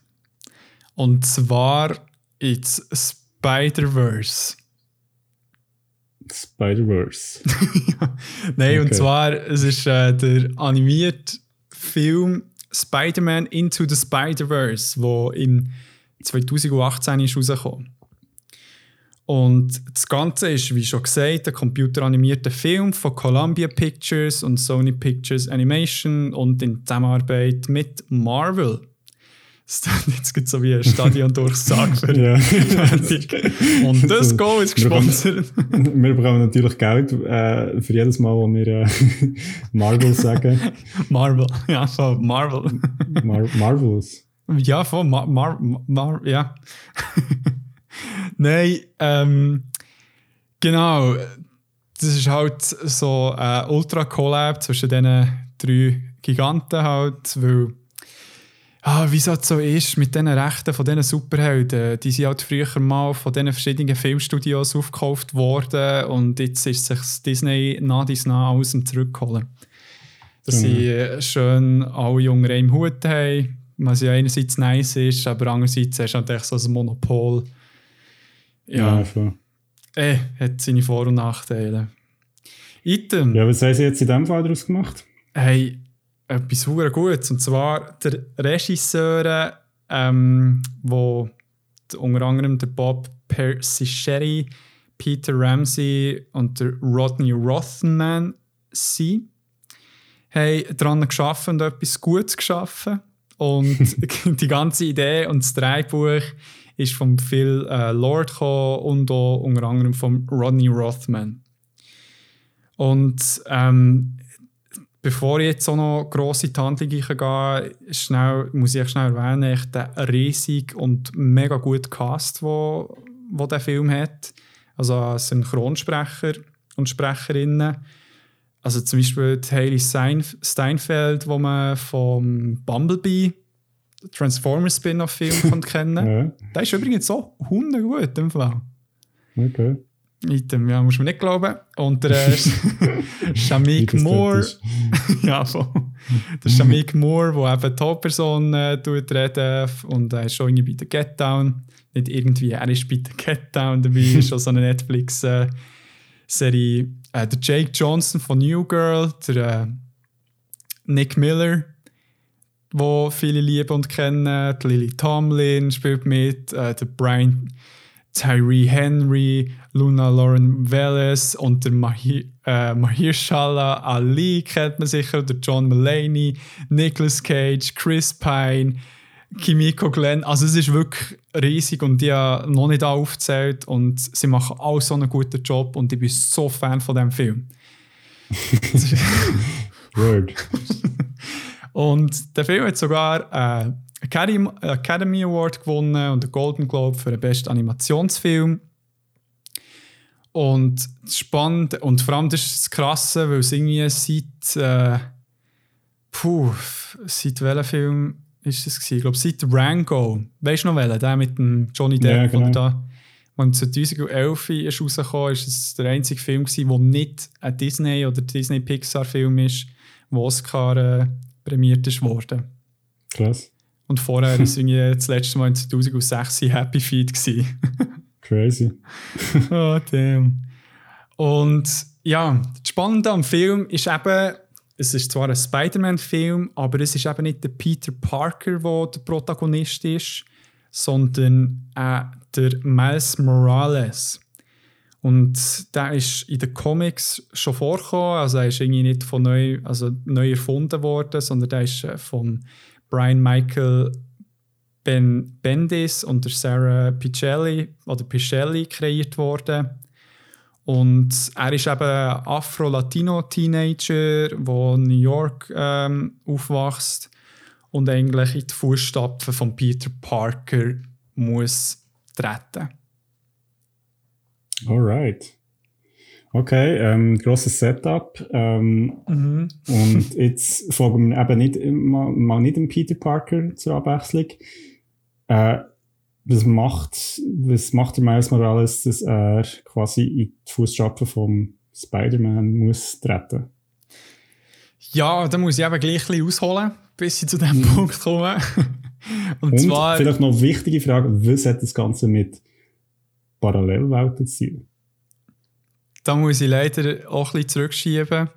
Und zwar ins Spider-Verse. Spider-Verse. Nein, und Okay. zwar, es ist äh, der animierte Film Spider-Man Into the Spider-Verse, der im 2018 ist rausgekommen. Und das Ganze ist, wie schon gesagt, ein computeranimierter Film von Columbia Pictures und Sony Pictures Animation und in Zusammenarbeit mit Marvel. Das jetzt gibt so wie ein Stadion durchsagt für Ja. Und das Go ist Wir bekommen- gesponsert. wir bekommen natürlich Geld äh, für jedes Mal, wo wir äh, Marvel sagen. Marvel. Ja, von Marvel. Mar Marvelous. Ja, von Mar, Mar, Mar ja. Nein, ähm, genau. Das ist halt so ein Ultra-Collab zwischen diesen drei Giganten halt, weil ah, wie es halt so ist mit diesen Rechten von diesen Superhelden, die sind halt früher mal von diesen verschiedenen Filmstudios aufgekauft worden und jetzt ist sich Disney nach dies nach alles am zurückholen. Dass Mhm. sie äh, schön alle Jungen im Hut haben, was ja einerseits nice ist, aber andererseits hast du natürlich so ein Monopol. Ja, Ja, voll. eh, hat seine Vor- und Nachteile. Item. ja, was haben sie jetzt in dem Fall daraus gemacht? Hey, etwas sehr Gutes. Und zwar der Regisseur, ähm, wo unter anderem der Bob Persicheri, Peter Ramsey und der Rodney Rothman sind, haben daran geschaffen und etwas Gutes geschaffen. Und die ganze Idee und das Drehbuch ist von Phil äh, Lord gekommen und auch unter anderem von Rodney Rothman. Und ähm, bevor ich jetzt auch noch grosse Handlung gehe, schnell, muss ich schnell erwähnen, echt den riesig und mega guten Cast, wo, wo der Film hat. Also Synchronsprecher und Sprecherinnen. Also zum Beispiel Hailey Stein- Steinfeld, wo man vom Bumblebee, Transformers Spin-off-Film kennen. Ja, Der ist übrigens so hundegut im Fall. okay. Item, ja, muss man nicht glauben. Und der äh, Shamik Moore, ja, voll. Der Shamik Moore, der eben die Hauptperson äh, tut reden und er ist schon irgendwie bei der Get Down. Nicht irgendwie, er ist bei der Get Down dabei, ist schon so eine Netflix-Serie. Äh, der Jake Johnson von New Girl, der äh, Nick Miller, wo viele lieben und kennen, die Lily Tomlin spielt mit, äh, der Brian Tyree Henry, Luna Lauren Veles und der Mahir, äh, Mahershala Ali kennt man sicher, der John Mulaney, Nicolas Cage, Chris Pine, Kimiko Glenn. Also es ist wirklich riesig und die haben noch nicht aufgezählt und sie machen auch so einen guten Job und ich bin so Fan von dem Film. Word. Und der Film hat sogar äh, Academy, Academy Award gewonnen und den Golden Globe für den besten Animationsfilm. Und spannend und vor allem das ist das Krasse, weil es irgendwie seit äh, puh, seit welchem Film ist das gewesen? Ich glaube seit Rango. Weißt du noch welchen? Der mit dem Johnny Depp, Ja, genau. da wenn 2011 ist rausgekommen ist es der einzige Film gewesen, der nicht ein Disney- oder Disney-Pixar-Film ist, der Oscar äh, prämiert ist worden. Krass. Und vorher war irgendwie das letzte Mal in 2006 Happy Feet. gewesen. Crazy. oh, damn. Und ja, das Spannende am Film ist eben, es ist zwar ein Spider-Man-Film, aber es ist eben nicht der Peter Parker, der der Protagonist ist, sondern äh, der Miles Morales. Und der ist in den Comics schon vorgekommen, also er ist irgendwie nicht von neu, also neu erfunden worden, sondern der ist äh, von Brian Michael ben Bendis und Sarah Pichelli oder Pichelli kreiert worden. Und er ist eben Afro-Latino-Teenager, der in New York ähm, aufwächst und eigentlich in die Fußstapfen von Peter Parker muss treten. Alright. Okay, ähm, grosses Setup. Ähm, Und jetzt folgen wir eben nicht, mal, mal nicht dem Peter Parker zur Abwechslung. Äh, was macht, was macht der Miles Morales, dass er quasi in die Fußstapfen vom Spider-Man muss treten? Ja, da muss ich eben gleich ein bisschen ausholen, bis ich zu diesem Punkt komme. Und, Und zwar. vielleicht noch eine wichtige Frage, was hat das Ganze mit Parallelwelten zu tun? Da muss ich leider auch ein bisschen zurückschieben.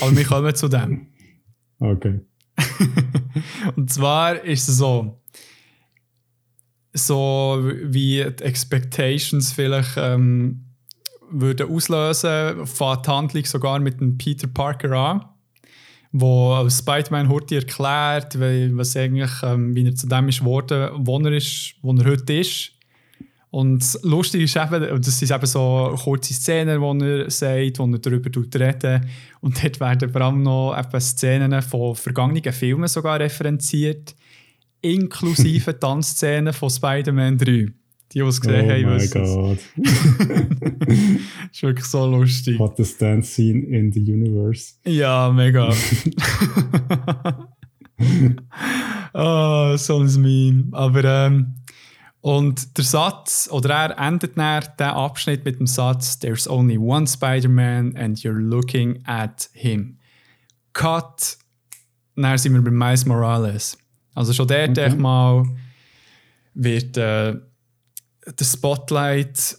Aber wir kommen zu dem. Okay. Und zwar ist es so: so wie die Expectations vielleicht ähm, würden auslösen, fängt die Handlung sogar mit dem Peter Parker an, wo Spider-Man heute erklärt, was eigentlich, ähm, wie er zu dem ist geworden, wo er ist, wo er heute ist. Und lustig ist eben, das sind eben so kurze Szenen, die er sagt, wo er darüber redet. Und dort werden vor allem noch eben Szenen von vergangenen Filmen sogar referenziert, inklusive Tanzszenen von Spider-Man 3. Die, die es gesehen oh haben, wissen es. god. Das ist wirklich so lustig. Hottest dance scene in the universe. Ja, mega. oh, so ein Meme. Aber, ähm, und der Satz, oder er endet dann den Abschnitt mit dem Satz: There's only one Spider-Man and you're looking at him. Cut. Dann sind wir bei Miles Morales. Also schon dort Okay. echt mal wird äh, der Spotlight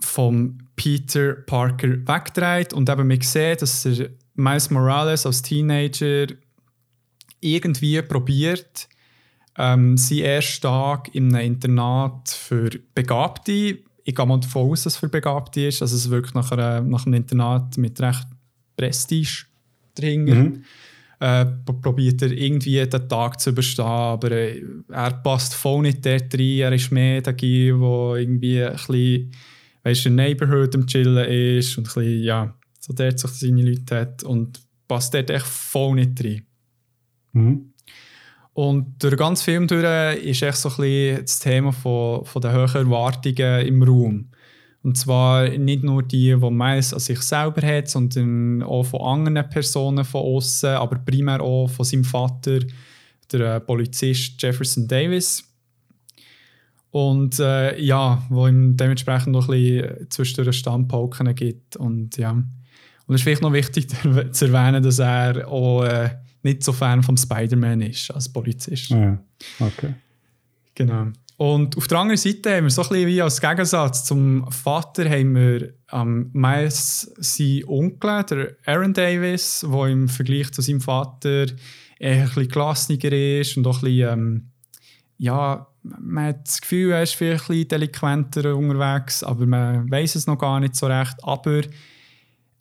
vom Peter Parker weggedreht und eben man sieht, dass er Miles Morales als Teenager irgendwie probiert, ähm, seinen ersten Tag in einem Internat für Begabte, ich gehe mal davon aus, dass es für Begabte ist, also es wirkt nach, einer, nach einem Internat mit recht Prestige dahinter. Mhm. Äh, pro- probiert er irgendwie den Tag zu überstehen, aber äh, er passt voll nicht dort rein. Er ist mehr der der irgendwie ein bisschen, weißt, in der Neighborhood am Chillen ist und ein bisschen, ja, so dort sich seine Leute hat und passt dort echt voll nicht rein. Mhm. Und durch den ganzen Film durch ist echt so ein bisschen das Thema von, von den hohen Erwartungen im Raum. Und zwar nicht nur die, die Miles an sich selber hat, sondern auch von anderen Personen von außen, aber primär auch von seinem Vater, der äh, Polizist Jefferson Davis. Und äh, ja, wo ihm dementsprechend noch ein bisschen zwischendurch Standpauken gibt. Und ja. Und es ist vielleicht noch wichtig zu erwähnen, dass er auch äh, nicht so Fan vom Spider-Man ist als Polizist. Ja. Okay. Genau. Und auf der anderen Seite haben wir so ein bisschen wie als Gegensatz zum Vater haben wir ähm, Miles sein Onkel, der Aaron Davis, der im Vergleich zu seinem Vater eher ein bisschen gelassener ist und auch ein bisschen, ähm, ja, man hat das Gefühl, er ist vielleicht ein bisschen delinquenter unterwegs, aber man weiß es noch gar nicht so recht. Aber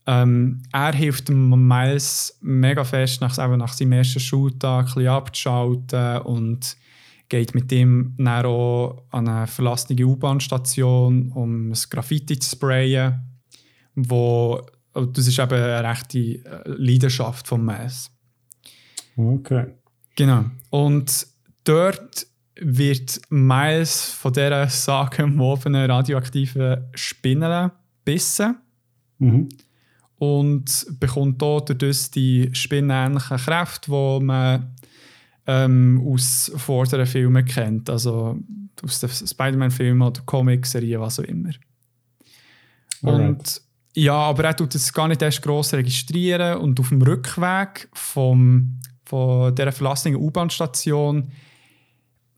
ähm, er hilft dem Miles mega fest, nach, nach seinem ersten Schultag ein abzuschalten und geht mit ihm dann auch an eine verlassene U-Bahn-Station, um das Graffiti zu sprayen. Wo, und das ist eben eine rechte äh, Leidenschaft von Miles. Okay. Genau. Und dort wird Miles von dieser sagenumwobenen radioaktiven Spinne gebissen Mhm. Und bekommt dort durch das die spinnenähnlichen Kräfte, die man ähm, aus vorderen Filmen kennt. Also aus den Spider-Man-Filmen oder Comic-Serien, was auch immer. Alright. Und ja, aber er tut es gar nicht erst gross registrieren und auf dem Rückweg vom, von dieser verlassenen U-Bahn-Station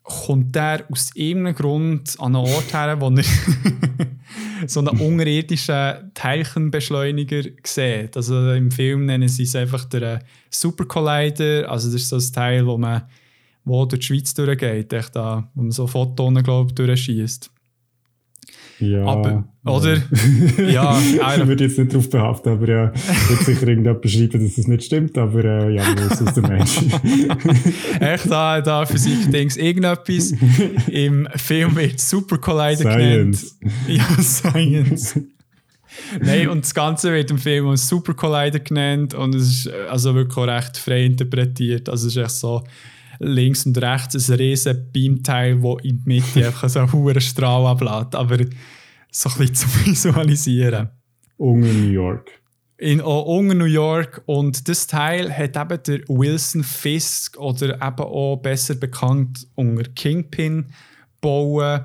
kommt er aus irgendeinem Grund an einen Ort her, wo er so einen unterirdischen Teilchenbeschleuniger sieht. Also im Film nennen sie es einfach der Super Collider. Also das ist so ein Teil, wo man wo durch die Schweiz durchgeht, echt da, wo man so Photonen, glaube ich, durchschießt. Ja. Aber, oder? ja, ich würde jetzt nicht darauf behaften, aber ja, wird sicher irgendjemand beschreiben, dass das nicht stimmt, aber äh, ja, weiß, was du meinst. Echt da, da Physik-Dings, irgendetwas. Im Film wird Super Collider genannt. Science. Ja, Science. Nein, und das Ganze wird im Film als Super Collider genannt und es ist äh, also wirklich auch recht frei interpretiert. Also es ist echt so links und rechts ein riesen Beamteil, wo in der Mitte einfach so einen hohen Strahl ablädt. Aber so ein bisschen zu visualisieren. Unten New York. in auch unten New York und das Teil hat eben der Wilson Fisk oder eben auch besser bekannt unter Kingpin bauen.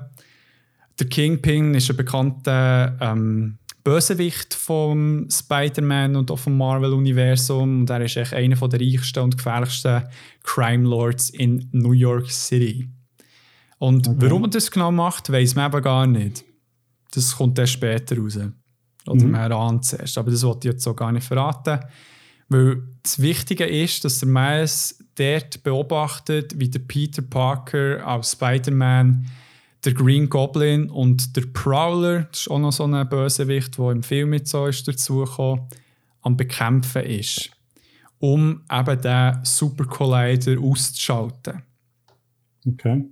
Der Kingpin ist ein bekannter ähm, Bösewicht vom Spider-Man und auch vom Marvel-Universum und er ist echt einer der reichsten und gefährlichsten Crime Lords in New York City. Und Okay. warum er das genau macht, weiß man eben gar nicht. Das kommt erst später raus. Oder Mhm. man ahnt es erst. Aber das wollte ich jetzt so gar nicht verraten. Weil das Wichtige ist, dass der Miles dort beobachtet, wie der Peter Parker als Spider-Man der Green Goblin und der Prowler, das ist auch noch so ein Bösewicht, der im Film mit so ist dazugekommen, am Bekämpfen ist, um eben den Super Collider auszuschalten. Okay.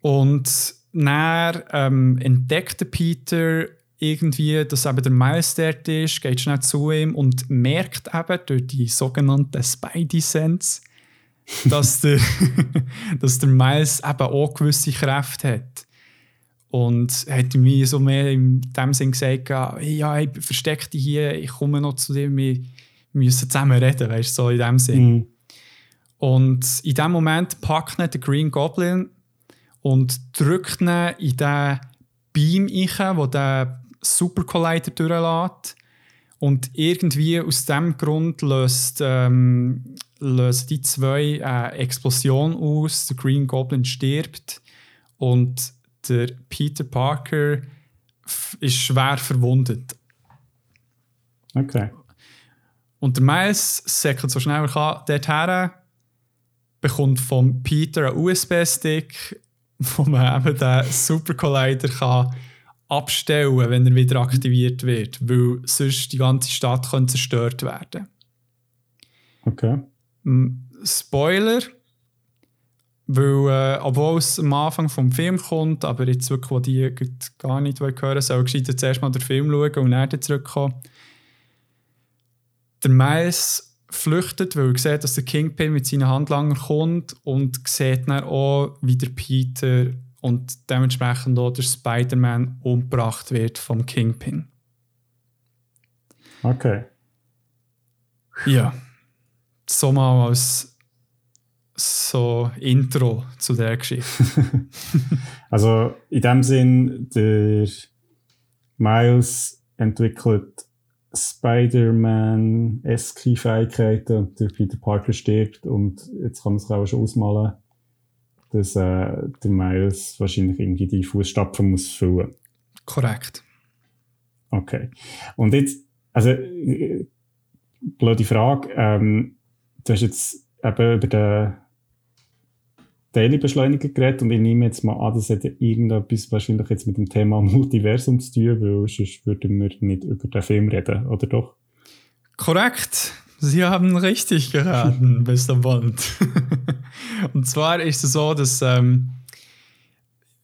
Und dann ähm, entdeckt Peter irgendwie, dass eben der Miles dort ist, geht schnell zu ihm und merkt eben durch die sogenannte Spidey-Sense, dass, der, dass der Miles eben auch gewisse Kräfte hat. Und hat mir so mehr in dem Sinn gesagt, ja, hey, versteck dich hier, ich komme noch zu dir, wir müssen zusammen reden, weißt du, so in dem Sinn. Mhm. Und in dem Moment packt ihn der Green Goblin und drückt ihn in den Beam rein, wo der Super Collider durchlässt. Und irgendwie aus dem Grund löst, ähm, lösen die zwei eine Explosion aus. Der Green Goblin stirbt und der Peter Parker ist schwer verwundet. Okay. Und der Miles säckelt so schnell er kann dorthin, bekommt vom Peter einen USB-Stick, wo man eben den Super Collider kann abstellen kann, wenn er wieder aktiviert wird, weil sonst die ganze Stadt könnte zerstört werden Okay. Spoiler, weil, äh, obwohl es am Anfang vom Film kommt, aber jetzt wirklich, wo die gar nicht hören soll ich zuerst mal den Film schauen und dann zurückkommen. Der Miles flüchtet, weil er sieht, dass der Kingpin mit seinen Handlangern kommt und sieht dann auch, wie der Peter und dementsprechend auch der Spider-Man umgebracht wird vom Kingpin. Okay. Ja. So mal als so Intro zu der Geschichte. also in dem Sinn, der Miles entwickelt Spider-Man-eske Fähigkeiten. Der Peter Parker stirbt und jetzt kann man sich auch schon ausmalen, dass äh, der Miles wahrscheinlich irgendwie die Fußstapfen muss füllen. Korrekt. Okay. Und jetzt, also, äh, blöde Frage, ähm, du hast jetzt eben über den Daily-Beschleuniger geredet und ich nehme jetzt mal an, das ja irgendetwas wahrscheinlich jetzt mit dem Thema Multiversum zu tun, weil sonst würden wir nicht über den Film reden, oder doch? Korrekt. Sie haben richtig geraten, bester Bond. und zwar ist es so, dass ähm,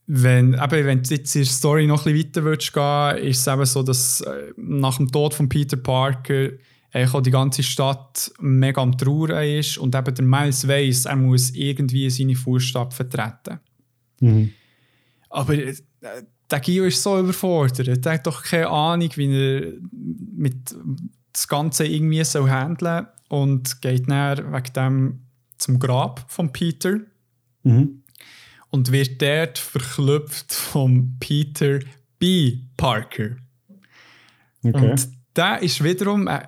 wenn, eben, wenn du jetzt die Story noch ein bisschen weiter willst gehen, ist es eben so, dass äh, nach dem Tod von Peter Parker eigentlich auch die ganze Stadt mega am Trauern ist und eben der Miles weiss, er muss irgendwie seine Fußstapfen treten. Mhm. Aber äh, der Gio ist so überfordert. Er hat doch keine Ahnung, wie er mit das Ganze irgendwie so handeln und geht dann wegen dem zum Grab von Peter mhm. und wird dort verklüpft von Peter B. Parker. Okay. Und der ist wiederum eine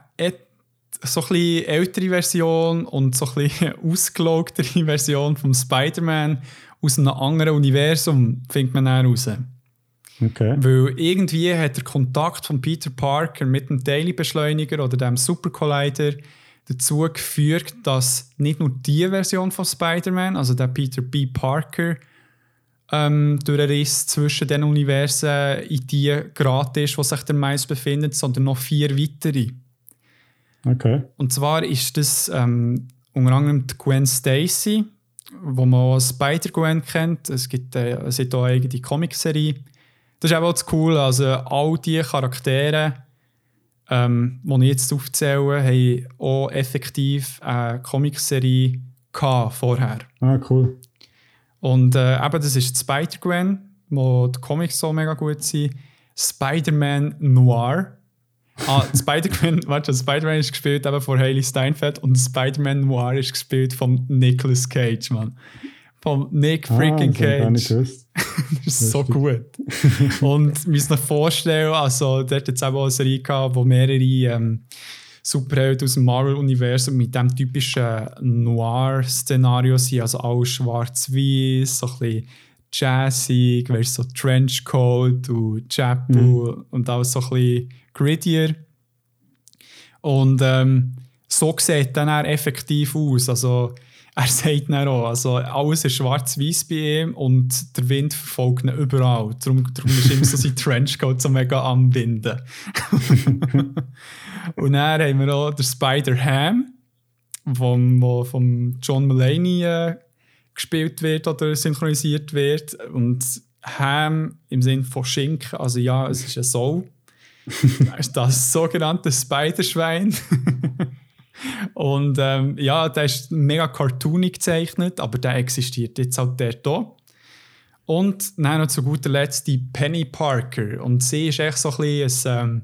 so ein ältere Version und so ein ausgelogtere Version vom Spider-Man aus einem anderen Universum, findet man dann raus. Okay. Weil irgendwie hat der Kontakt von Peter Parker mit dem Daily-Beschleuniger oder dem Super Collider dazu geführt, dass nicht nur die Version von Spider-Man, also der Peter B. Parker, ähm, durch einen Riss zwischen den Universen in die geraten ist, wo sich der Mais befindet, sondern noch vier weitere. Okay. Und zwar ist das ähm, unter anderem die Gwen Stacy, wo man auch Spider-Gwen kennt. Es gibt äh, es hat auch eine eigene Comicserie. Das ist auch das Coole. Also all diese Charaktere, ähm, die ich jetzt aufzähle, haben auch effektiv eine Comicserie vorher. Ah, cool. Und äh, eben, das ist Spider-Gwen, wo die Comics so mega gut sind. Spider-Man Noir. Ah, Spider-Man, warte, Spider-Man ist gespielt eben von Hailey Steinfeld und Spider-Man Noir ist gespielt von Nicolas Cage, Mann. Von Nick freaking ah, Cage. das ist so gut. und wir müssen uns vorstellen, also dort hat es auch eine Serie gehabt, wo mehrere ähm, Superhelden aus dem Marvel-Universum mit dem typischen Noir-Szenario sind, also alles schwarz-weiß, so ein bisschen jazzig, weißt, so Trenchcoat und Chapel mhm. und alles so ein bisschen grittier. Und ähm, so sieht dann auch effektiv aus. Also er sagt dann auch, also alles ist schwarz-weiß bei ihm und der Wind verfolgt ihn überall. Darum, darum ist ihm so sein Trenchcoat so mega am Winden. und dann haben wir auch den Spider-Ham, vom, vom John Mulaney äh, gespielt wird oder synchronisiert wird. Und Ham im Sinne von Schinken, also ja, es ist ein Soul. das sogenannte Spiderschwein. Und ähm, ja, der ist mega cartoonig gezeichnet, aber der existiert jetzt halt der hier. Und dann noch zu guter Letzt die Penny Parker. Und sie ist echt so ein bisschen, ein, ähm,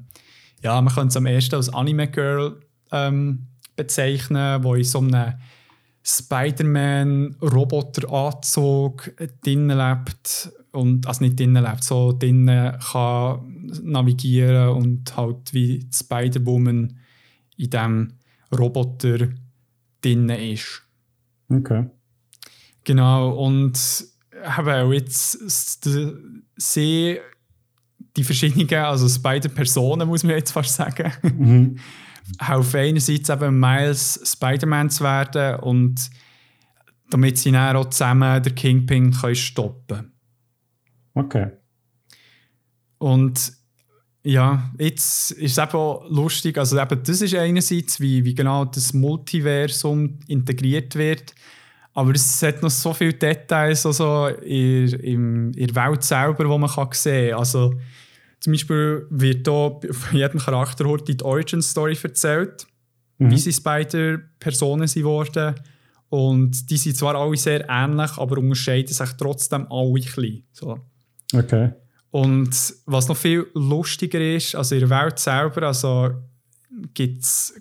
ja, man könnte es am ersten als Anime-Girl ähm, bezeichnen, wo in so einem Spider-Man-Roboter-Anzug drinnen lebt. Und, also nicht drinnen lebt, so drinnen kann navigieren und halt wie Spider-Woman in diesem Roboter drin ist. Okay. Genau, und haben jetzt sie, die verschiedenen, also beide Personen, muss man jetzt fast sagen, mhm. auf einerseits eben Miles Spider-Man zu werden und damit sie dann auch zusammen den Kingpin können stoppen können. Okay. Und ja, jetzt ist es eben lustig, also eben das ist einerseits, wie, wie genau das Multiversum integriert wird, aber es hat noch so viele Details also in, in, in der Welt selber, die man kann sehen kann. Also zum Beispiel wird hier von jedem Charakter heute die Origin-Story erzählt, mhm. wie sie Spider-Personen sind worden und die sind zwar alle sehr ähnlich, aber unterscheiden sich trotzdem alle ein bisschen. So. Okay. Und was noch viel lustiger ist, also in der Welt selber, also gibt es.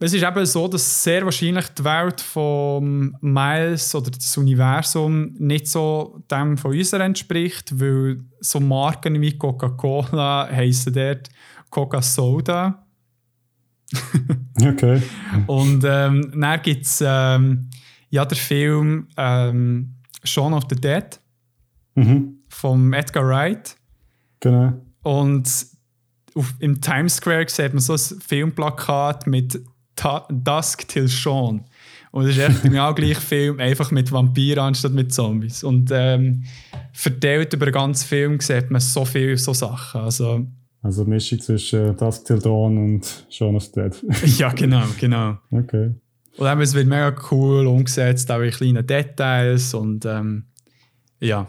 Es ist eben so, dass sehr wahrscheinlich die Welt von Miles oder das Universum nicht so dem von uns entspricht, weil so Marken wie Coca-Cola heißen dort Coca-Soda. okay. Und ähm, dann gibt es ähm, ja den Film ähm, Shaun of the Dead mhm. vom Edgar Wright. Genau. Und auf, im Times Square sieht man so ein Filmplakat mit Dusk Till Shaun. Und das ist echt genau gleich Film, einfach mit Vampiren anstatt mit Zombies. Und ähm, verteilt über den ganzen Film sieht man so viele so Sachen. Also, also Mischung zwischen Dusk Till Dawn und Shaun of the Dead. ja, genau, genau. Okay. Und eben, es wird mega cool umgesetzt, auch in kleinen Details und ähm, ja.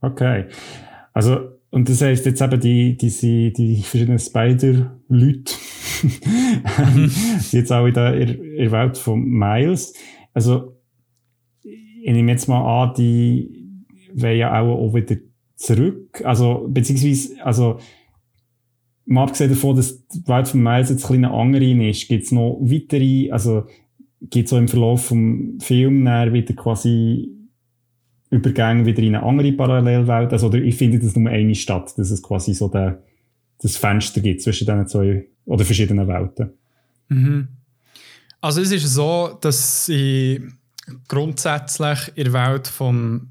Okay. Also, und das heisst jetzt eben die, diese, die verschiedenen Spider-Leute, jetzt auch in der, in der Welt von Miles. Also, ich nehme jetzt mal an, die wollen ja auch, auch wieder zurück. Also, beziehungsweise, also, mal abgesehen davon, dass die Welt von Miles jetzt ein bisschen andere ist, gibt es noch weitere, also, gibt es so im Verlauf vom Film wieder quasi Übergänge wieder in eine andere Parallelwelt. Also, oder ich finde das nur eine Stadt, dass es quasi so der, das Fenster gibt zwischen diesen zwei oder verschiedenen Welten. Mhm. Also es ist so, dass sie grundsätzlich in der Welt vom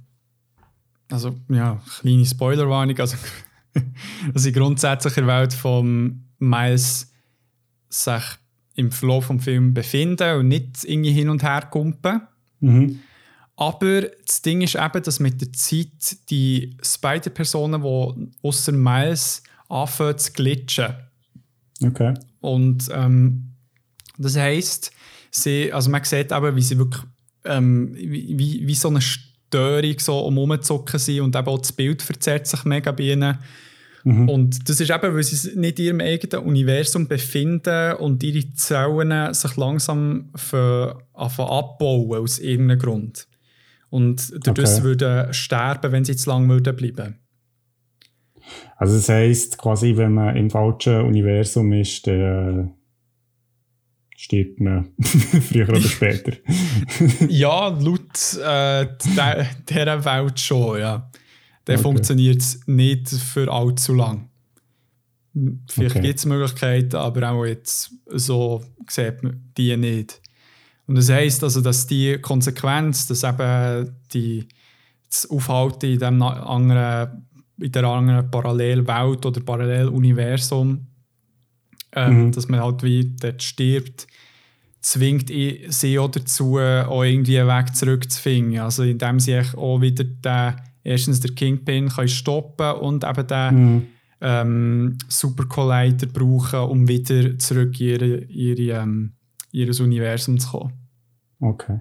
also ja, kleine Spoilerwarnung, also dass sie grundsätzlich in der Welt von Miles sich im Verlauf des Films befinden und nicht irgendwie hin und her kumpen. Mhm. Aber das Ding ist eben, dass mit der Zeit die Spider-Personen, die außer Miles anfangen zu glitschen. Okay. Und ähm, das heisst, sie, also man sieht eben, wie sie wirklich ähm, wie, wie so eine Störung so umzucken sind und eben auch das Bild verzerrt sich mega bei ihnen. Mhm. Und das ist eben, weil sie nicht in ihrem eigenen Universum befinden und ihre Zellen sich langsam abbauen aus irgendeinem Grund. Und dadurch okay. würden sterben, wenn sie zu lange würden bleiben. Also das heisst, quasi, wenn man im falschen Universum ist, dann äh, stirbt man früher oder später. ja, laut äh, dieser Welt schon, ja. Der okay. funktioniert nicht für allzu lang. Vielleicht okay. gibt es Möglichkeiten, aber auch jetzt so sieht man die nicht. Und das heisst also, dass die Konsequenz, dass eben die, das Aufhalten in, dem anderen, in der anderen Parallelwelt oder Paralleluniversum, ähm, mhm. dass man halt wie dort stirbt, zwingt sie auch dazu, auch irgendwie einen Weg zurückzufinden. Also indem sie auch wieder den, erstens den Kingpin können stoppen und eben den mhm. ähm, Super Collider brauchen, um wieder zurück in ihre, ihre, ähm, ihr Universum zu kommen. Okay.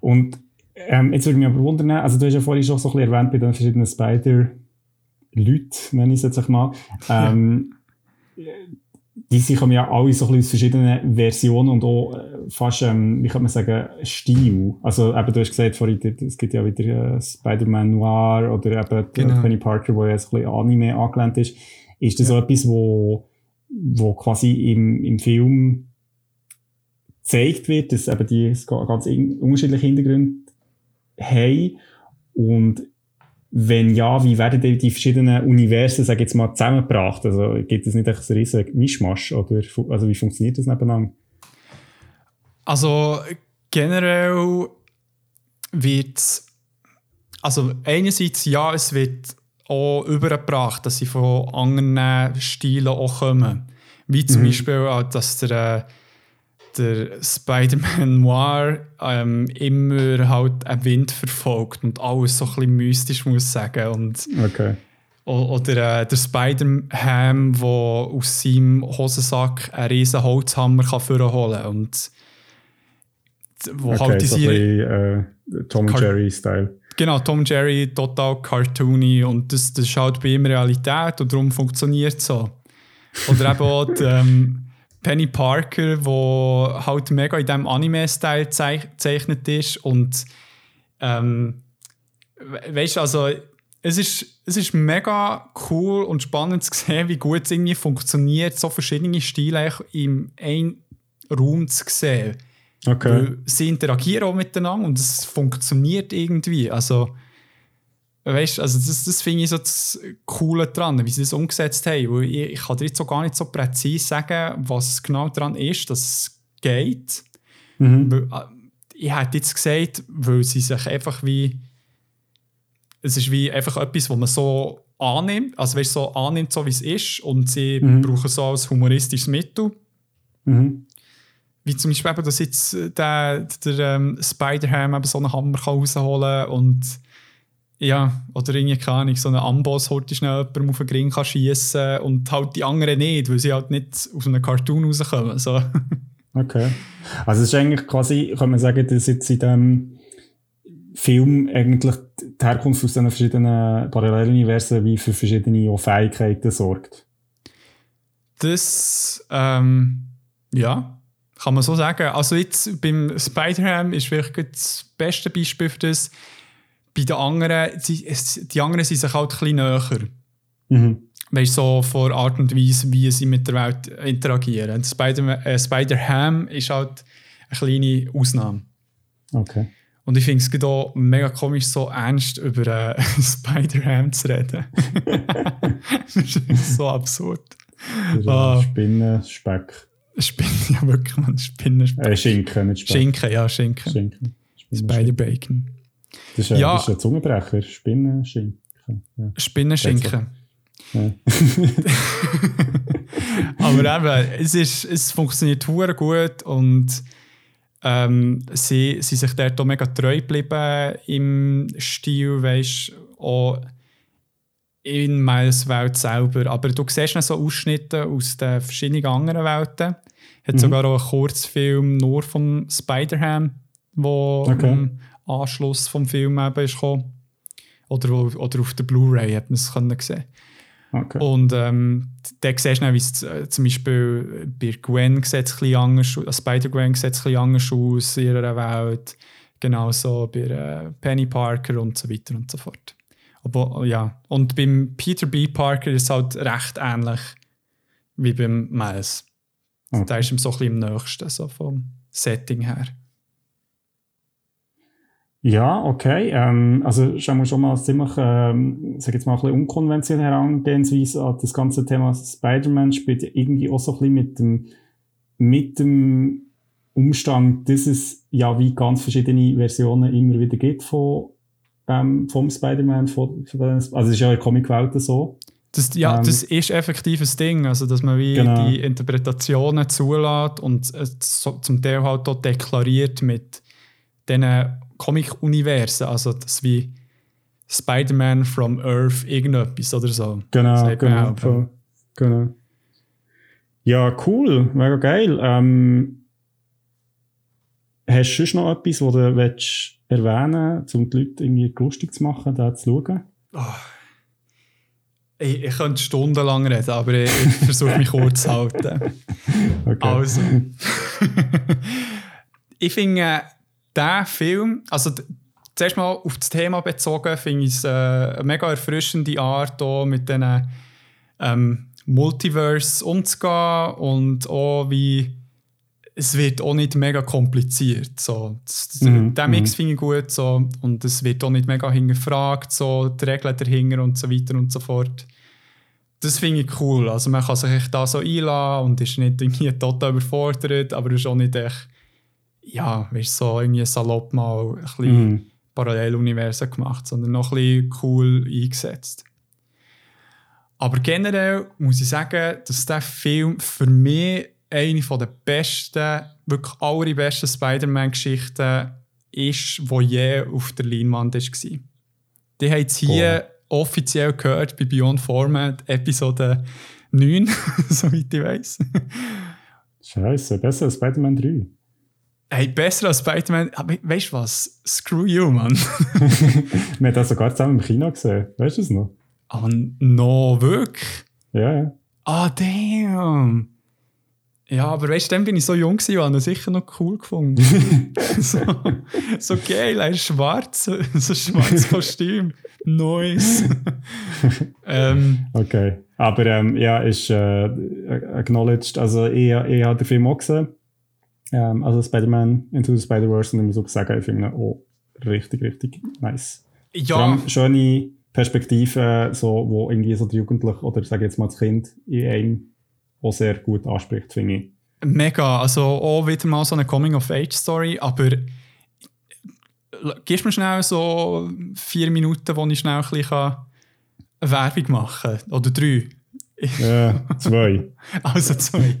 Und ähm, jetzt würde mich aber wundern, also du hast ja vorhin schon so ein bisschen erwähnt bei den verschiedenen Spider- Leute, nenne ich es jetzt mal, ähm, die sich ja alle so ein bisschen aus verschiedenen Versionen und auch äh, fast, ähm, wie kann man sagen, Stil. Also eben, du hast gesagt vorhin, es gibt ja wieder äh, Spider-Man Noir oder eben genau. Penny Parker, wo ja jetzt ein bisschen Anime angelehnt ist. Ist das ja. so etwas, wo, wo quasi im, im Film gezeigt wird, dass eben die ganz unterschiedliche Hintergründe haben und wenn ja, wie werden die, die verschiedenen Universen, sag jetzt mal, zusammengebracht? Also gibt es nicht ein riesen Mischmasch? Oder also wie funktioniert das nebeneinander? Also generell wird also einerseits ja, es wird auch übergebracht, dass sie von anderen Stilen auch kommen. Wie zum mhm. Beispiel, dass der der Spider-Man Noir ähm, immer halt einen Wind verfolgt und alles so ein bisschen mystisch muss sagen. Und, okay. Oder äh, der Spider-Ham, der aus seinem Hosensack einen riesen Holzhammer kann holen kann. Und wo okay, halt so äh, Tom Jerry-Style. Genau, Tom Jerry, total cartoony und das, das ist halt bei ihm Realität und darum funktioniert es so. Oder eben auch die, ähm, Penny Parker, wo halt mega in diesem Anime-Style gezeichnet ist und ähm, weißt also es ist, es ist mega cool und spannend zu sehen, wie gut es irgendwie funktioniert, so verschiedene Stile in einem Raum zu sehen. Okay. Weil sie interagieren auch miteinander und es funktioniert irgendwie. Also, Weißt also das, das finde ich so das Coole dran, wie sie das umgesetzt haben. Weil ich, ich kann dir jetzt so gar nicht so präzise sagen, was genau daran ist, dass es geht. Mhm. Weil, äh, ich hätte jetzt gesagt, weil sie sich einfach wie. Es ist wie einfach etwas, was man so annimmt, also weißt, so annimmt, so wie es ist, und sie mhm. brauchen so als humoristisches Mittel. Mhm. Wie zum Beispiel, dass jetzt der, der ähm, Spider-Ham so einen Hammer rausholen kann und ja, oder irgendwie, keine Ahnung, so einen Amboss heute schnell jemandem auf den Ring kann schiessen und halt die anderen nicht, weil sie halt nicht aus einem Cartoon rauskommen. So. Okay. Also es ist eigentlich quasi, kann man sagen, dass jetzt in diesem Film eigentlich die Herkunft aus diesen verschiedenen Paralleluniversen wie für verschiedene Fähigkeiten sorgt. Das, ähm, ja, kann man so sagen. Also jetzt beim Spider-Ham ist wirklich das beste Beispiel für das, bei den anderen, die, die anderen sind sich halt ein bisschen näher. Mhm. Weißt so vor Art und Weise, wie sie mit der Welt interagieren. Spider-Ham äh, Spider ist halt eine kleine Ausnahme. Okay. Und ich finde es auch mega komisch, so ernst über äh, Spider-Ham zu reden. das ist so absurd. Ah. Spinnenspeck. Spinnen, ja wirklich, man. Spinnenspeck. Äh, Schinken, nicht Speck. Schinken, ja, Schinken. Schinken. Spider-Bacon. Das ist, ein, ja. das ist ein Zungenbrecher, Spinnenschinken. Ja. Spinnenschinken. Ja. Aber eben, es, ist, es funktioniert sehr gut und ähm, sie sind sich dort auch mega treu geblieben im Stil, weißt auch in Miles Welt selber. Aber du siehst noch so Ausschnitte aus den verschiedenen anderen Welten. Es hat mhm. sogar auch einen Kurzfilm nur vom Spider-Ham, wo okay. ähm, Anschluss vom Film eben ist gekommen. Oder, oder auf der Blu-ray hat man es können sehen. Okay. Und ähm, da siehst du, wie es äh, zum Beispiel bei Gwen sieht es anders aus, äh, Spider-Gwen sieht es anders aus in ihrer Welt. Genauso bei äh, Penny Parker und so weiter und so fort. Aber ja, und beim Peter B. Parker ist es halt recht ähnlich wie beim Miles. Okay. Da ist ihm so ein bisschen am nächsten, so vom Setting her. Ja, okay. Ähm, also schauen wir schon mal ziemlich, ähm, sag jetzt mal ein bisschen unkonventionell herangehensweise an das ganze Thema Spider-Man spielt irgendwie auch so ein bisschen mit dem, mit dem Umstand, dass es ja wie ganz verschiedene Versionen immer wieder gibt von, ähm, vom Spider-Man, von, von also es ist ja in der Comicwelt so. Das, ja, Ähm. das ist effektiv ein Ding, also dass man wie Genau. die Interpretationen zulässt und es so, zum Teil halt auch deklariert mit diesen Comic-Universen, also das wie Spider-Man from Earth irgendetwas oder so. Genau, genau, voll. genau. Ja, cool, mega geil. Ähm, hast du sonst noch etwas, was du willst erwähnen willst, um die Leute irgendwie lustig zu machen, da zu schauen? Ich, ich könnte stundenlang reden, aber ich, ich versuche mich kurz zu halten. Okay. Also, ich finde, der Film, also zuerst mal auf das Thema bezogen, finde ich es äh, eine mega erfrischende Art, hier mit diesen ähm, Multiverse umzugehen und auch wie es wird auch nicht mega kompliziert. So. Das, Mhm, Den Mix mhm. finde ich gut so, und es wird auch nicht mega hingefragt, so, die Regeln dahinter und so weiter und so fort. Das finde ich cool. Also man kann sich echt da so einladen und ist nicht irgendwie total überfordert, aber ist auch nicht echt, ja, weißt, so irgendwie salopp mal ein bisschen Mhm. Paralleluniversen gemacht, sondern noch ein bisschen cool eingesetzt. Aber generell muss ich sagen, dass der Film für mich eine der besten, wirklich allerbesten Spider-Man-Geschichten ist, die je auf der Leinwand war. Die haben es hier offiziell gehört bei Beyond Format Episode 9, soweit ich weiß. Scheiße, besser als Spider-Man 3. Hey, besser als Spider-Man. Weißt du was? Screw you, Mann. Wir haben das sogar zusammen im Kino gesehen. Weißt du es noch? Aber no, wirklich? Ja, ja. Ah, damn. Ja, aber weißt du, dann bin ich so jung gewesen und habe ihn sicher noch cool gefunden. so, so geil, ist schwarz, so ein schwarzes Kostüm. Nice. ähm, Okay. Aber ähm, ja, ist äh, acknowledged. Also, ich, ich habe den Film auch gesehen. Ähm, also, Spider-Man Into the Spider-Verse. Und ich muss auch sagen, ich finde ihn auch richtig, richtig nice. Vor ja, allem schöne Perspektive, so, wo irgendwie so der Jugendliche oder sage jetzt mal das Kind in einem auch sehr gut anspricht, finde ich. mega. Also auch wieder mal so eine Coming-of-Age-Story, aber gibst mir schnell so vier Minuten, wo ich schnell ein bisschen Werbung machen kann. Oder drei. Ja, zwei. Also zwei.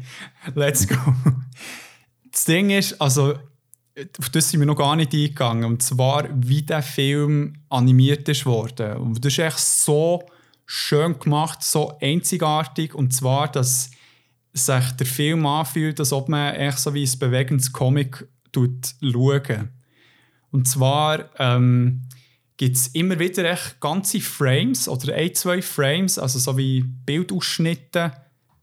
Let's go. Das Ding ist, also, auf das sind wir noch gar nicht eingegangen. Und zwar, wie der Film animiert ist worden. Und das ist echt so schön gemacht, so einzigartig. Und zwar, dass sich der Film anfühlt, als ob man echt so wie ein bewegendes Comic tut schauen. Und zwar ähm, gibt es immer wieder echt ganze Frames oder ein, zwei Frames, also so wie Bildausschnitte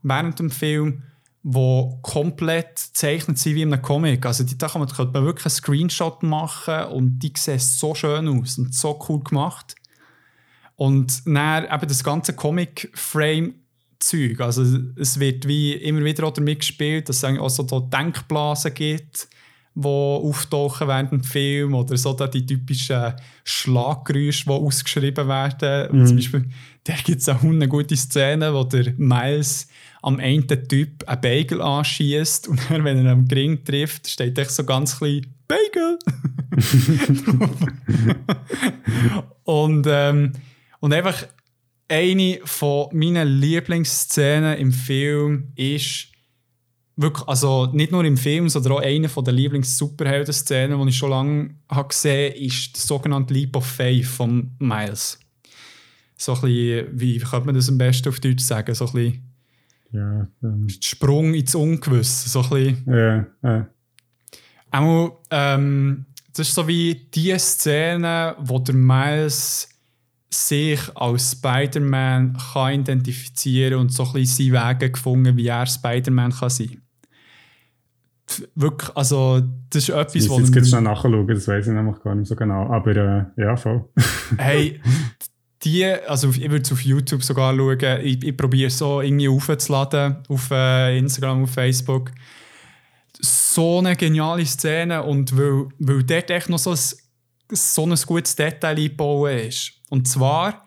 während dem Film, wo komplett gezeichnet sind wie in einem Comic. Also die, da kann man, könnte man wirklich einen Screenshot machen und die sehen so schön aus und so cool gemacht. Und dann eben das ganze Comic-Frame-Zeug. Also es wird wie immer wieder auch damit gespielt, dass es auch so da Denkblasen gibt, die auftauchen während dem Film oder so da die typischen Schlaggeräusche, die ausgeschrieben werden. Und Zum Beispiel, da gibt es auch eine gute Szene, wo der Miles am einen Typ einen Bagel anschießt und dann, wenn er am Gring trifft, steht echt so ganz klein Bagel. und, ähm, und einfach eine von meinen Lieblingsszenen im Film ist wirklich, also nicht nur im Film, sondern auch eine von der Lieblings-Superhelden-Szenen, die ich schon lange habe gesehen habe, ist das sogenannte Leap of Faith von Miles. So ein bisschen, wie könnte man das am besten auf Deutsch sagen? So ein bisschen Ja, ähm, Sprung ins Ungewisse. So ein bisschen ja, ja. Auch, ähm, das ist so wie die Szene, wo der Miles sich als Spider-Man kann identifizieren und so ein bisschen seine Wege gefunden, wie er Spider-Man kann sein. F- Wirklich, also das ist etwas, wo jetzt gleich schnell nachschauen, das weiß ich nämlich gar nicht so genau. Aber äh, ja, voll. hey, die, also ich würde es auf YouTube sogar schauen, ich, ich probiere es so irgendwie aufzuladen auf äh, Instagram, auf Facebook. So eine geniale Szene und weil, weil dort echt noch so ein, so ein gutes Detail eingebaut ist. Und zwar,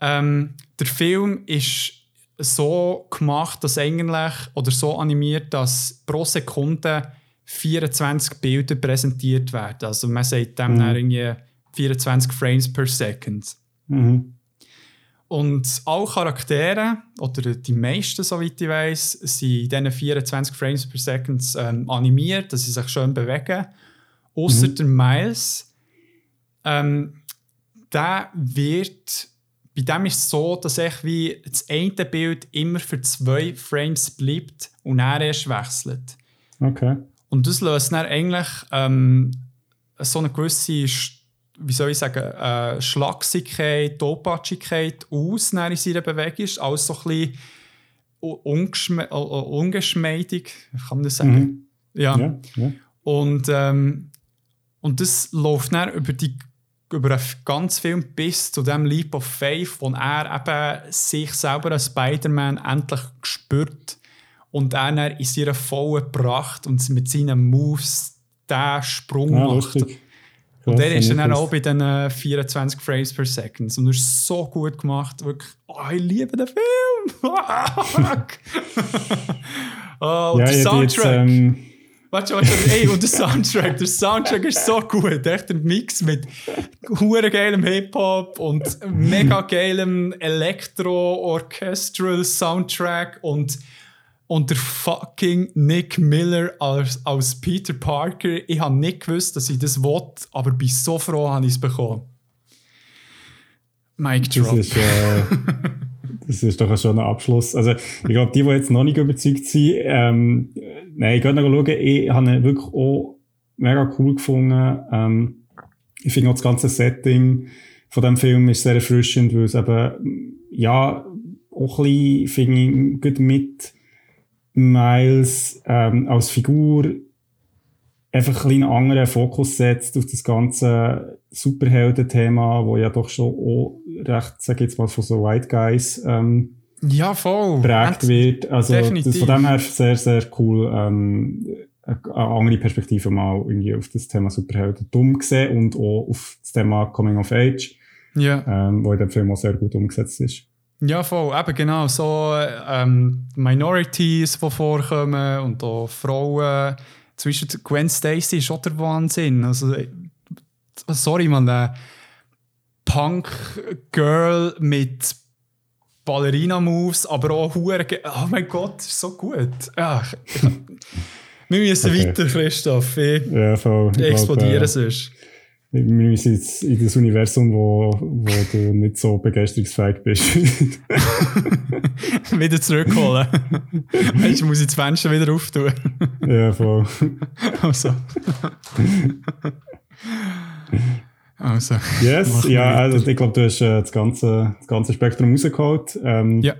ähm, der Film ist so gemacht, dass eigentlich, oder so animiert, dass pro Sekunde 24 Bilder präsentiert werden. Also man sagt dem Mhm. irgendwie 24 Frames per Second. Mhm. Und alle Charaktere, oder die meisten, soweit ich weiß, sind in diesen 24 Frames per Second ähm, animiert, dass sie sich schön bewegen. Außer mhm. der Miles. Ähm, der wird, bei dem ist es so, dass ich wie das eine Bild immer für zwei Frames bleibt und er erst wechselt. Okay. Und das löst dann eigentlich ähm, so eine gewisse wie soll ich sagen, äh, Schlagsigkeit, Topatschigkeit aus in seiner Bewegung. Alles so ein bisschen ungeschme ungeschmeidig, kann man das sagen? Mhm. Ja. ja, ja. Und, ähm, und das läuft dann über, die, über einen ganzen Film bis zu dem Leap of Faith, wo er eben sich selber als Spider-Man endlich spürt und er dann in seiner vollen Pracht und mit seinen Moves den Sprung ja, macht. Lustig und der ist dann auch bei den 24 Frames per Second. Und das ist so gut gemacht. Wirklich, oh, ich liebe den Film. oh, und ja, der Soundtrack. Jetzt, ähm ey, und der Soundtrack, der Soundtrack ist so gut. Echt ein Mix mit hure geilem Hip-Hop und mega geilem Elektro-Orchestral Soundtrack und und der fucking Nick Miller als, als Peter Parker, ich habe nicht gewusst, dass ich das wollte, aber bin so froh, dass ich es bekommen. Mike Drop. Das ist, äh, das ist doch ein Abschluss. Also, ich glaube, die, die jetzt noch nicht überzeugt sind, ähm, nein, ich gehe noch schauen, ich habe ihn wirklich auch mega cool gefunden. Ähm, ich finde auch das ganze Setting von dem Film ist sehr erfrischend, weil es eben, ja, auch ein bisschen, finde ich, gut mit Miles ähm, als Figur einfach ein einen anderen Fokus setzt auf das ganze Superhelden-Thema, wo ja doch schon auch recht, sag ich jetzt mal, von so White Guys ähm, ja, voll. prägt wird. Also das, von dem her sehr, sehr cool, ähm, eine andere Perspektive mal irgendwie auf das Thema Superhelden dumm gesehen und auch auf das Thema Coming of Age, ja. ähm, wo in dem Film auch sehr gut umgesetzt ist. Ja, voll. Eben genau. So ähm, Minorities, die vorkommen und auch Frauen. Zwischen Gwen Stacy ist auch der Wahnsinn. Also, sorry, man, der Punk-Girl mit Ballerina-Moves, aber auch Huren. Oh mein Gott, ist so gut. Ja, wir müssen okay. weiter, Christoph. Ich ja, voll. explodieren äh, sonst wir müssen jetzt in das Universum, wo, wo du nicht so begeisterungsfähig bist. wieder zurückholen. Weißt du, muss ich das Fenster wieder auftun. ja, voll. Also. Also. Yes, ja, also ich glaube, du hast äh, das, ganze, das ganze Spektrum rausgeholt. Ähm, ja.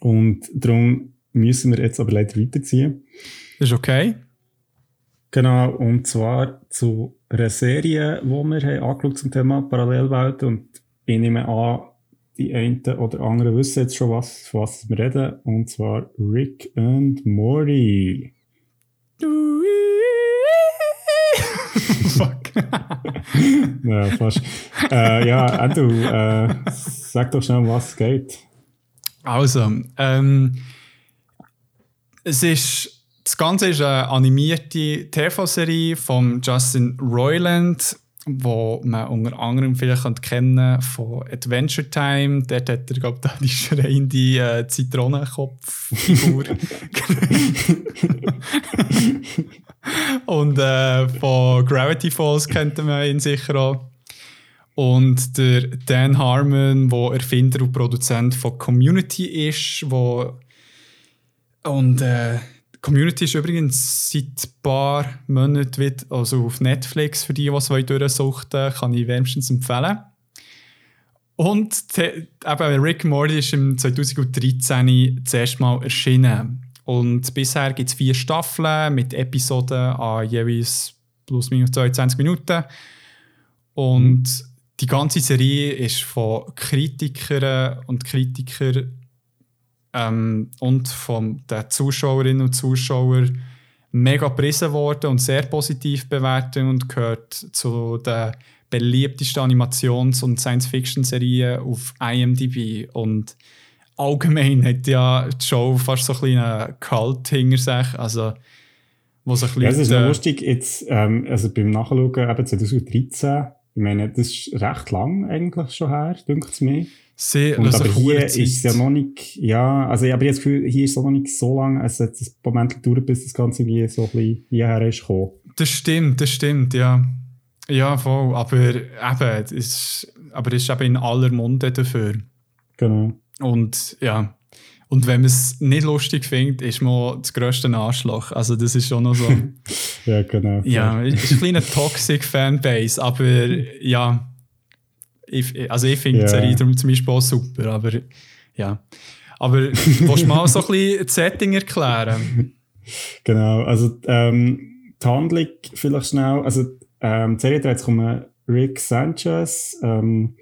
Und darum müssen wir jetzt aber leider weiterziehen. Das ist okay. Genau, und zwar zu einer Serie, die wir haben angeschaut zum Thema Parallelwelten und ich nehme an, die einen oder anderen wissen jetzt schon, was, von was wir reden, und zwar Rick and Morty. Fuck. ja, fast. Äh, ja, Andrew, äh, sag doch schnell, was geht. Also, ähm, es ist das Ganze ist eine animierte TV-Serie von Justin Roiland, wo man unter anderem vielleicht kennen von Adventure Time. Dort hat er, glaube ich, die schreiende äh, Zitronenkopffigur. Und äh, von Gravity Falls kennt man ihn sicher auch. Und der Dan Harmon, der Erfinder und Produzent von Community ist, wo und äh, Community ist übrigens seit ein paar Monaten wieder, also auf Netflix, für die, die es durchsuchten kann ich wärmstens empfehlen. Und eben Rick Morty ist im 2013 das erste Mal erschienen. Und bisher gibt es vier Staffeln mit Episoden an jeweils plus minus 22 Minuten. Und die ganze Serie ist von Kritikern und Kritikern ähm, und von den Zuschauerinnen und Zuschauern mega gepriesen worden und sehr positiv bewertet und gehört zu den beliebtesten Animations- und Science-Fiction-Serien auf IMDb. Und allgemein hat ja die Show fast so ein einen Cult hinter sich. Also, wo so ein ja, es ist äh, lustig, jetzt, ähm, also beim Nachschauen, eben 2013, ich meine, das ist recht lang eigentlich schon her, denkt es mir. Sie Und aber hier verdammt ist ja Zeit. noch nicht, ja, also ich habe das Gefühl, hier ist es noch nicht so lang, es hat ein Moment gedauert, bis das Ganze irgendwie so ein bisschen hierher ist gekommen. Das stimmt, das stimmt, ja. Ja, voll. Aber eben, ist, aber es ist eben in aller Munde dafür. Genau. Und ja. Und wenn man es nicht lustig findet, ist man das grösste Arschloch. Also, das ist schon noch so. Ja, genau. ja, es ist ein kleiner toxic Fanbase, aber ja. Ich, also, ich finde die Serie darum zum Beispiel auch super, aber ja. Aber willst du mal so ein bisschen das Setting erklären? Genau, also ähm, die Handlung vielleicht schnell, also ähm, die Serie dreht sich um Rick Sanchez, ähm,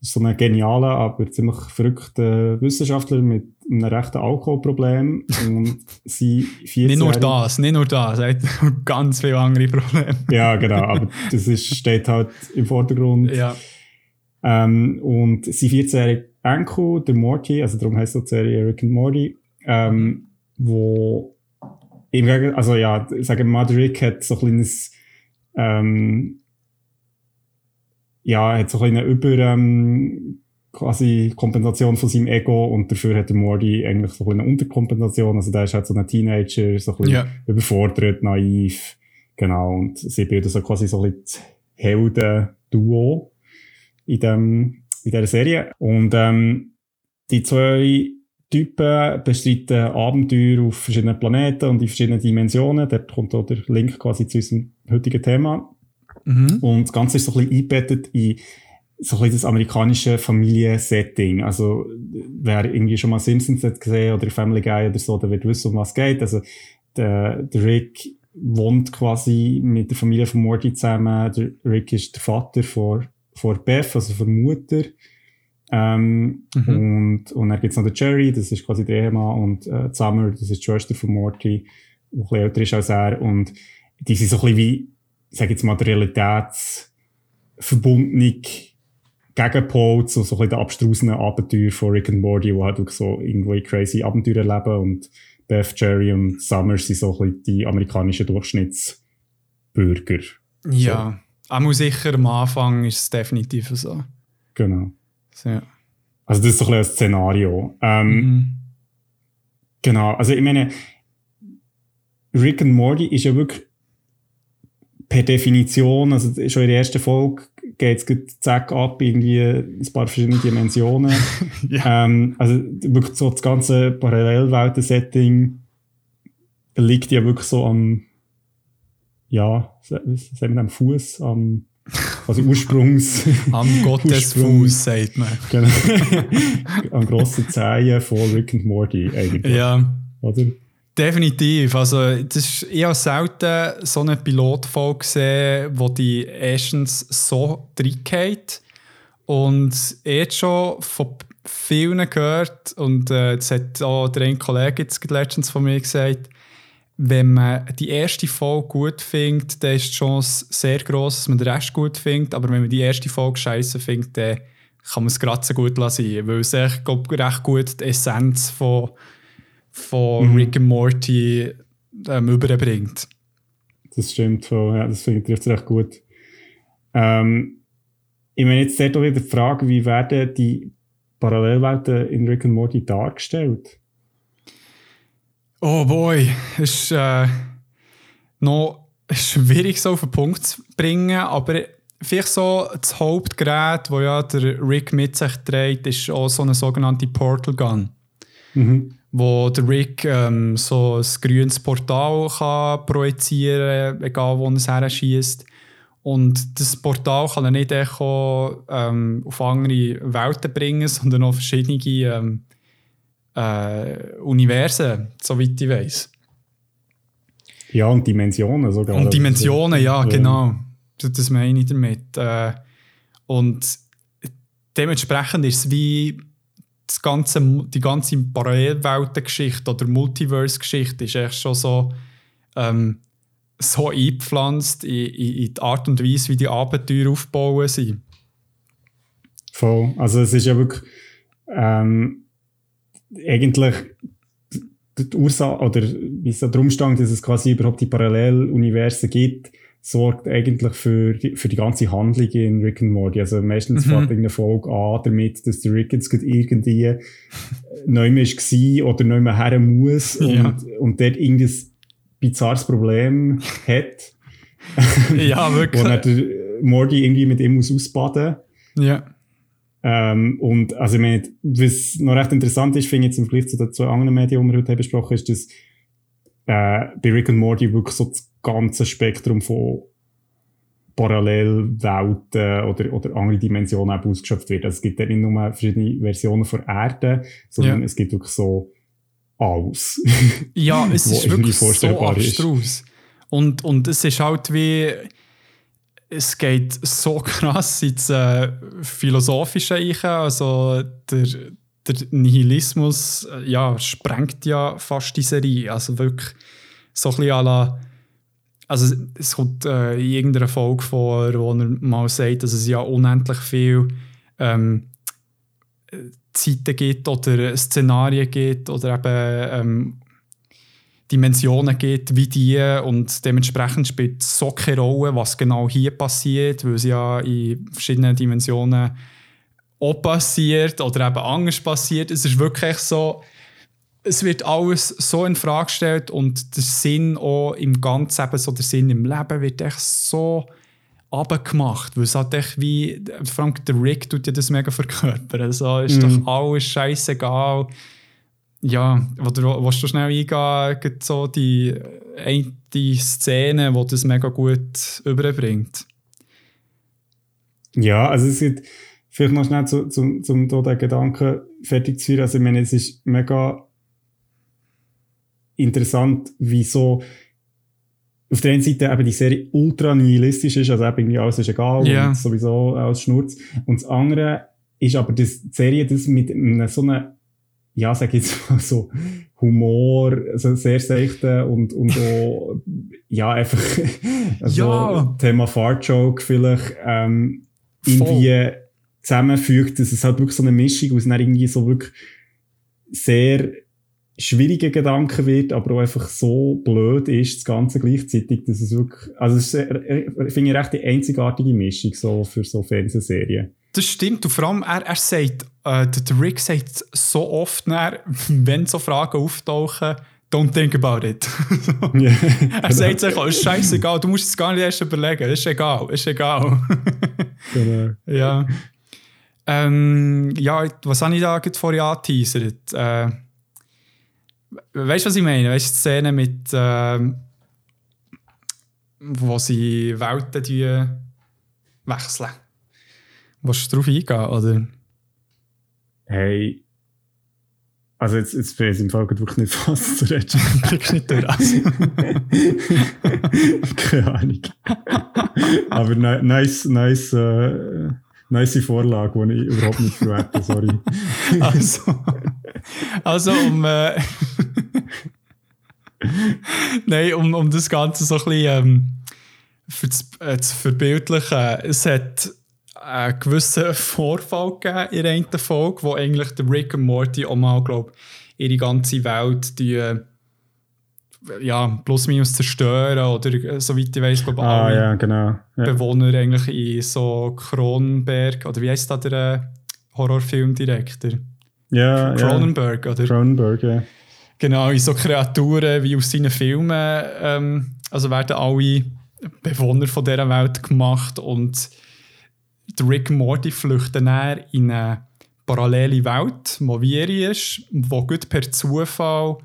ist so ein genialer, aber ziemlich verrückter Wissenschaftler mit einem rechten Alkoholproblem und sie 14 Nicht nur das, nicht nur das, er hat ganz viele andere Probleme. Ja, genau, aber das ist, steht halt im Vordergrund. Ja. Ähm, und sein 14-jähriger Enkel, der Morty, also darum heißt die Serie Rick and Morty, ähm, wo im Gegensatz, also ja, sagen wir mal, Rick hat so ein kleines, ähm, ja, hat so ein kleine Über, ähm, quasi Kompensation von seinem Ego und dafür hat der Morty eigentlich so ein eine Unterkompensation, also der ist halt so ein Teenager, so ein bisschen Ja. überfordert, naiv, genau, und sie bilden so quasi so ein bisschen Helden-Duo in, dem, in dieser Serie. Und ähm, die zwei Typen bestreiten Abenteuer auf verschiedenen Planeten und in verschiedenen Dimensionen. Dort kommt auch der Link quasi zu unserem heutigen Thema. Mhm. Und das Ganze ist so ein bisschen eingebettet in so ein bisschen das amerikanische Familiensetting. Also, wer irgendwie schon mal Simpsons hat gesehen oder Family Guy oder so, der wird wissen, um was es geht. Also, der, der Rick wohnt quasi mit der Familie von Morty zusammen. Der Rick ist der Vater von, von Beth, also von Mutter. Ähm, Mhm. und, und dann gibt's noch den Jerry, das ist quasi der Ehemann, und äh, Summer, das ist die Schwester von Morty, die ein bisschen älter ist als er. Und die sind so ein bisschen wie, ich sag jetzt mal, der Realitätsverbundene Gegenpol zu so ein bisschen den abstrusenen Abenteuer von Rick and Morty, wo halt auch so irgendwie crazy Abenteuer erleben. Und Beth, Jerry und Summer sind so ein bisschen die amerikanischen Durchschnittsbürger. Ja, auch sicher am Anfang ist es definitiv so. Genau. So, ja. Also das ist so ein ein Szenario. Ähm, Mhm. Genau, also ich meine, Rick and Morty ist ja wirklich per Definition, also schon in der ersten Folge geht es zack ab, irgendwie ein paar verschiedene Dimensionen. ja. ähm, also wirklich so das ganze Parallelwelten-Setting liegt ja wirklich so am, ja, sagen wir am Fuß, am quasi Ursprungs, Am Gottesfuß, sagt man. genau, am grossen Zehen von Rick and Morty eigentlich, Ja, oder? definitiv. Also, das ist, ich habe selten so eine Pilotfolge gesehen, wo die erstens so reingeht und jetzt schon von vielen gehört und äh, das hat auch der ein Kollege jetzt letztens von mir gesagt, wenn man die erste Folge gut findet, dann ist die Chance sehr groß, dass man den Rest gut findet. Aber wenn man die erste Folge scheiße findet, dann kann man es gerade so gut lassen. Weil es echt, glaub, recht gut die Essenz von, von Mhm. Rick and Morty ähm, überbringt. Das stimmt, voll. ja, das finde ich trifft recht gut. Ähm, ich meine, jetzt dort auch wieder die Frage, wie werden die Parallelwelten in Rick and Morty dargestellt? Oh boy, es ist äh, noch schwierig so auf den Punkt zu bringen, aber vielleicht so das Hauptgerät, das ja der Rick mit sich trägt, ist auch so eine sogenannte Portal Gun. Mhm. wo der Rick ähm, so ein grünes Portal kann projizieren egal wo er es her schießt. Und das Portal kann er nicht echt auch, ähm, auf andere Welten bringen, sondern auch verschiedene ähm, äh, Universen, soweit ich weiß. Ja, und Dimensionen sogar. Und Dimensionen, ja, ja. genau. Das, das meine ich damit. Äh, und dementsprechend ist es wie das ganze, die ganze Parallelweltengeschichte oder Multiverse-Geschichte ist echt schon so, ähm, so eingepflanzt in, in, in die Art und Weise, wie die Abenteuer aufgebaut sind. Voll. Also es ist ja wirklich ähm, eigentlich die Ursache, oder wie es da drum stand, dass es quasi überhaupt die Paralleluniversen gibt, sorgt eigentlich für die, für die ganze Handlung in Rick and Morty. Also meistens mhm. fängt irgendeine Folge an damit, dass der Rick jetzt irgendwie neu mehr war oder neu mehr her muss und, ja. und dort irgendein bizarres Problem hat. ja, wirklich. Wo dann der Morty irgendwie mit ihm muss ausbaden. Ja. Ähm, und also ich meine, was noch recht interessant ist, finde ich jetzt im Vergleich zu den zwei anderen Medien, die wir heute besprochen haben, ist, dass äh, bei Rick and Morty wirklich so das ganze Spektrum von Parallelwelten oder, oder andere Dimensionen auch ausgeschöpft wird. Also es gibt ja nicht nur verschiedene Versionen von Erde, sondern ja. es gibt wirklich so alles. Ja, es ist wirklich so abstrus. Und, und es ist halt wie, es geht so krass ins äh, Philosophische ein. Also der, der Nihilismus äh, ja, sprengt ja fast die Serie. Also wirklich so ein bisschen la, also es kommt äh, in irgendeiner Folge vor, wo er mal sagt, dass es ja unendlich viel ähm, Zeiten gibt oder Szenarien gibt oder eben ähm, Dimensionen gibt wie die und dementsprechend spielt es so keine Rolle, was genau hier passiert, weil es ja in verschiedenen Dimensionen auch passiert oder eben anders passiert. Es ist wirklich so, es wird alles so in Frage gestellt und der Sinn auch im Ganzen, eben so der Sinn im Leben wird echt so abgemacht, weil es halt echt wie, Frank, der Rick tut ja das mega verkörpern, also ist mhm. doch alles scheißegal. Ja, oder willst du schnell eingehen, so die, die Szene, die das mega gut überbringt? Ja, also es gibt vielleicht noch schnell zu, zum, zum da den Gedanken fertig zu führen. Also ich meine, es ist mega interessant, wieso auf der einen Seite eben die Serie ultra nihilistisch ist, also irgendwie alles ist egal yeah. und sowieso alles Schnurz. Und das andere ist aber die Serie das mit einer so einer, ja, sag ich jetzt mal so, Humor, also sehr seichte und, und auch, ja, einfach, also ja. Thema Fart-Joke vielleicht, ähm, irgendwie zusammenfügt, dass es halt wirklich so eine Mischung aus irgendwie so wirklich sehr schwierige Gedanken wird, aber auch einfach so blöd ist, das Ganze gleichzeitig, dass es wirklich, also es ist, ich finde ich recht die einzigartige Mischung so für so Fernsehserien. Das stimmt, und vor allem, er, er sagt, äh, der Rick sagt so oft, wenn so Fragen auftauchen, don't think about it. yeah, er sagt sich, oh, ist scheißegal, du musst es gar nicht erst überlegen, ist egal, ist egal. genau. Ja. Ähm, ja, was habe ich da vorher angeteasert? Äh, weißt du, was ich meine? Weißt du, die Szene mit, wo sie Welten die wechseln? Willst du darauf eingehen, oder? Hey. Also jetzt, jetzt bin ich im Fall wirklich nicht fast zu reden. Blickst nicht durch. Also. Keine Ahnung. Aber nice, nice, äh, nice Vorlage, die ich überhaupt nicht verwerte, sorry. also, also um, äh, Nein, um, um das Ganze so ein bisschen ähm, für das, äh, zu verbildlichen, es hat einen gewissen Vorfall gegeben in einer Folge, wo eigentlich der Rick und Morty auch mal, glaube ihre ganze Welt die, äh, ja, plus minus zerstören oder äh, soweit ich weiß, glaube ah, alle ja, genau. ja. Bewohner eigentlich in so Kronberg, oder wie heißt da der äh, Horrorfilmdirektor? Ja, Cronenberg, ja. oder? Cronenberg, ja. Genau, in so Kreaturen wie aus seinen Filmen, ähm, also werden alle Bewohner von dieser Welt gemacht und der Rick und Morty flüchten in eine parallele Welt, wo Vieri ist, wo gut per Zufall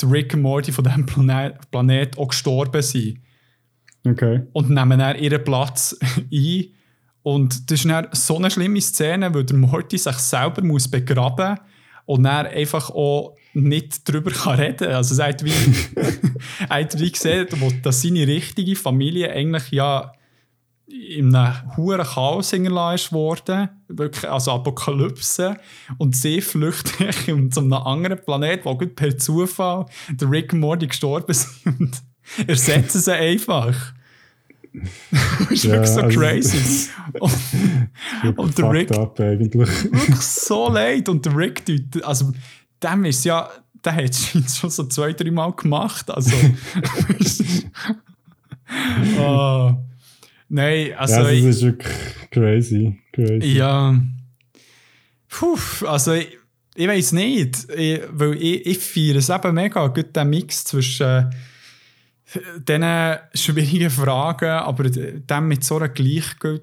der Rick und Morty von diesem Planet, Planet auch gestorben sind. Okay. Und nehmen dann ihren Platz ein. Und das ist dann so eine schlimme Szene, weil der Morty sich selber muss begraben muss und dann einfach auch nicht darüber kann reden kann. Also er hat wie, er hat wie gesehen, dass seine richtige Familie eigentlich ja in einem hohen Chaos ist worden, wirklich, also Apokalypse, und sie flüchten zu einem anderen Planet, wo gut per Zufall der Rick und Morty gestorben sind und ersetzen sie einfach. das ist ja, wirklich so also crazy. und, und der Rick. Up, eigentlich. wirklich so leid. Und der Rick, also, dem ist ja, der hat es schon so zwei, drei Mal gemacht. Also, oh. Nein, also. Ja, das ist wirklich crazy. crazy. Ja. Puh, also ich, ich weiß nicht. Ich, weil ich, ich feiere es eben mega, gut den Mix zwischen äh, diesen schwierigen Fragen, aber dann mit so einer Gleichgült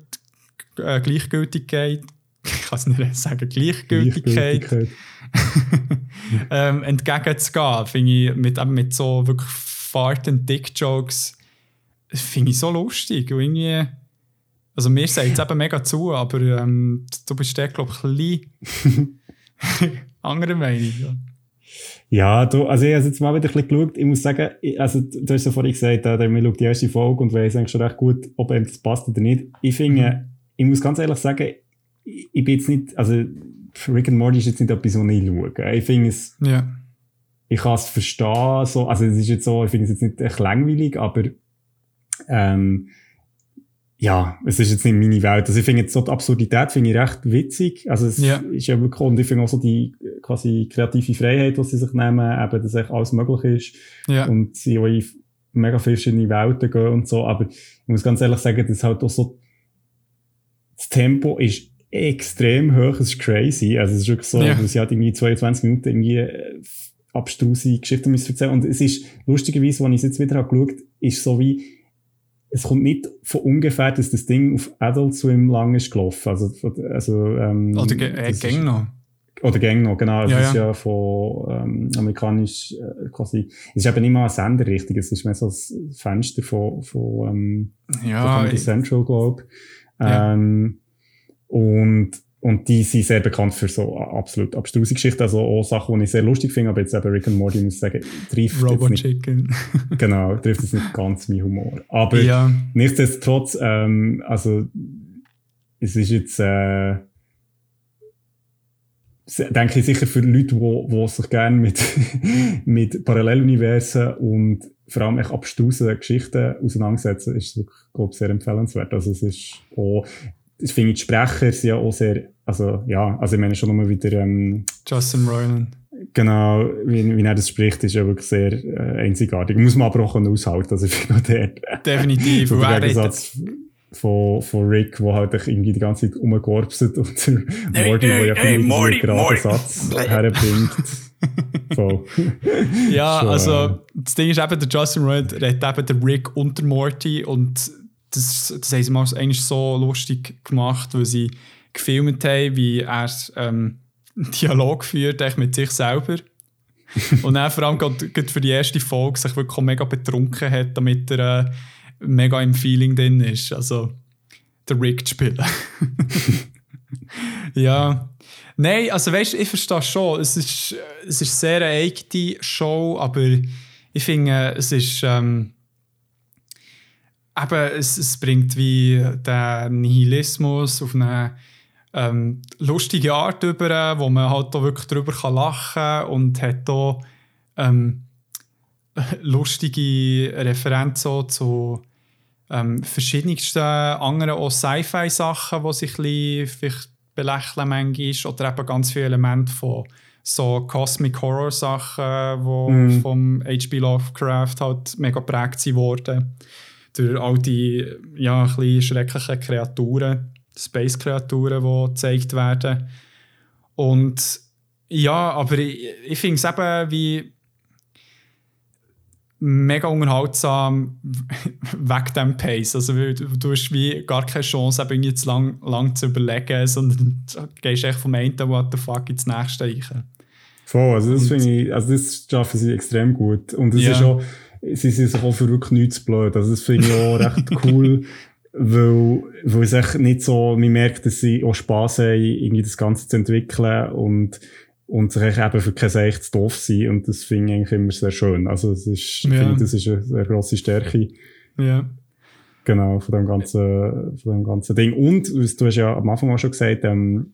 äh, Gleichgültigkeit, ich kann es nicht sagen, Gleichgültigkeit, Gleichgültigkeit. ähm, entgegenzugehen, finde ich, mit, eben mit so wirklich Fart- und Dick-Jokes, finde ich so lustig. Und irgendwie, also mir sagt es eben mega zu, aber ähm, du bist der, glaube ich, ein bisschen anderer Meinung. Ja. Ja, du, also ich habe jetzt mal wieder ein bisschen geschaut. Ich muss sagen, also du hast ja vorhin gesagt, äh, man schaut die erste Folge und weiß eigentlich schon recht gut, ob einem das passt oder nicht. Ich finde, mhm. ich muss ganz ehrlich sagen, ich, ich bin jetzt nicht, also Rick and Morty ist jetzt nicht etwas, was ich schaue. Ich finde es, ja. ich kann es verstehen, so, also es ist jetzt so, ich finde es jetzt nicht echt langweilig, aber ähm, ja, es ist jetzt nicht meine Welt. Also ich finde jetzt so die Absurdität finde ich recht witzig. Also es ja. ist ja wirklich, und ich finde auch so die quasi kreative Freiheit, die sie sich nehmen, eben, dass echt alles möglich ist. Ja. Und sie auch in mega verschiedene Welten gehen und so. Aber ich muss ganz ehrlich sagen, dass halt auch so, das Tempo ist extrem hoch, es ist crazy. Also es ist wirklich so, ja. sie halt irgendwie 22 Minuten irgendwie äh, abstruse Geschichten erzählen. Und es ist lustigerweise, wenn ich es jetzt wieder habe geschaut, ist so wie, es kommt nicht von ungefähr, dass das Ding auf Adult Swim lang ist gelaufen. Also, also, ähm, oder äh, Gang noch. Oder Gang noch, genau. Es ja, ist ja, ja von ähm, amerikanisch äh, quasi. Es ist eben nicht mal ein Sender richtig, es ist mehr so ein Fenster von, von, ähm, ja, von Central, glaube ähm, und und die sind sehr bekannt für so absolut abstruse Geschichten, also auch Sachen, die ich sehr lustig finde, aber jetzt eben Rick and Morty, muss ich sagen, trifft Robot jetzt nicht, Chicken. genau, trifft jetzt nicht ganz mein Humor. Aber ja. nichtsdestotrotz, ähm, also es ist jetzt, äh, denke ich sicher für Leute, die, die sich gerne mit, mit Paralleluniversen und vor allem echt abstrusen Geschichten auseinandersetzen, ist es wirklich, glaube ich, sehr empfehlenswert. Also es ist auch, ich finde die Sprecher sind ja auch sehr also ja, also ich meine schon nochmal wieder... Ähm, Justin Roiland. Genau, wie, wie er das spricht, ist ja wirklich sehr äh, einzigartig. Muss man aber auch aushalten, also ich finde der... Definitiv. so der Gegensatz von, von Rick, der halt irgendwie die ganze Zeit rumgekorpset und der hey, Morty, der ja hey, Morty, einen geraden Satz herbringt. Voll. ja, so, also äh, das Ding ist eben, der Justin Roiland redet eben der Rick und der Morty und das, das haben sie mal eigentlich so lustig gemacht, weil sie gefilmt haben, wie er ähm, Dialog führt mit sich selber. und dann vor allem gerade für die erste Folge sich wirklich mega betrunken hat, damit er äh, mega im Feeling drin ist. Also, der Rick zu spielen. ja. Nein, also weißt du, ich verstehe schon, es ist, es ist sehr eine eigene Show, aber ich finde, es ist. Ähm, eben, es, es bringt wie den Nihilismus auf eine ähm, lustige Art über, wo man halt auch wirklich darüber kann lachen und hat auch ähm, lustige Referenzen zu ähm, verschiedensten anderen auch Sci-Fi-Sachen, die sich ein vielleicht belächeln manchmal oder eben ganz viele Elemente von so Cosmic Horror Sachen, die mm. vom H.P. Lovecraft halt mega geprägt wurden. Durch all die ja, ein schrecklichen Kreaturen. Space-Kreaturen, die gezeigt werden. Und ja, aber ich, ich finde es eben wie mega unterhaltsam wegen dem Pace. Also du, hast wie gar keine Chance, eben jetzt lang, lang zu überlegen, sondern du gehst echt vom einen What the fuck ins nächste. Voll, also das finde ich, also das schaffen sie extrem gut. Und es ja. ist auch, sie sind sich auch für wirklich nichts blöd. Also das finde ich auch recht cool, weil, weil es echt nicht so, man merkt, dass sie auch Spass haben, irgendwie das Ganze zu entwickeln und, und sich eben für kein zu doof sein und das finde ich eigentlich immer sehr schön. Also es ist, ja. finde, das ist eine sehr grosse Stärke. Ja. Genau, von dem ganzen, von dem ganzen Ding. Und, du hast ja am Anfang auch schon gesagt, ähm,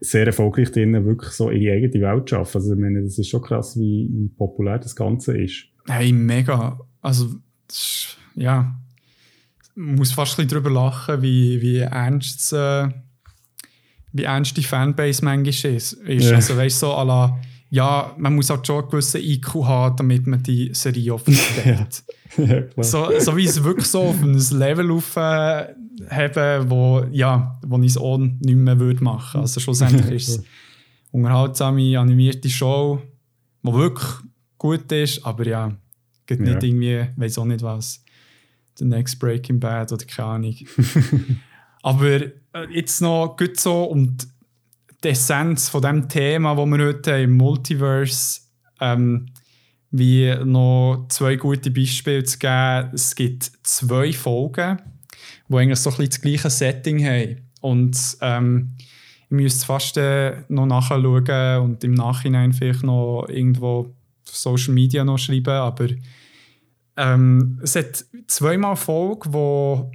sehr erfolgreich drinnen wirklich so ihre eigene Welt schaffen. Also ich meine, das ist schon krass, wie, wie populär das Ganze ist. Hey, mega. Also, ja, muss fast ein bisschen darüber lachen, wie, wie ernst äh, wie ernst die Fanbase manchmal ist. ist. Ja. Also weißt so, la, ja, man muss halt schon einen gewissen IQ haben, damit man die Serie aufnimmt. ja, so, so wie es wirklich so auf ein Level aufheben, wo, ja, wo ich es auch nicht mehr würde machen. Also schlussendlich ist es unterhaltsame, animierte Show, die wirklich gut ist, aber ja, geht nicht ja. irgendwie, weiß auch nicht was, The Next Breaking Bad oder keine Ahnung. aber äh, jetzt noch gut so und die Essenz von dem Thema, das wir heute im Multiverse ähm, wie noch zwei gute Beispiele zu geben. Es gibt zwei Folgen, die eigentlich so ein bisschen das gleiche Setting haben. Und ähm, ich müsste fast äh, noch nachschauen und im Nachhinein vielleicht noch irgendwo Social Media noch schreiben, aber ähm, es hat zweimal Folgen, wo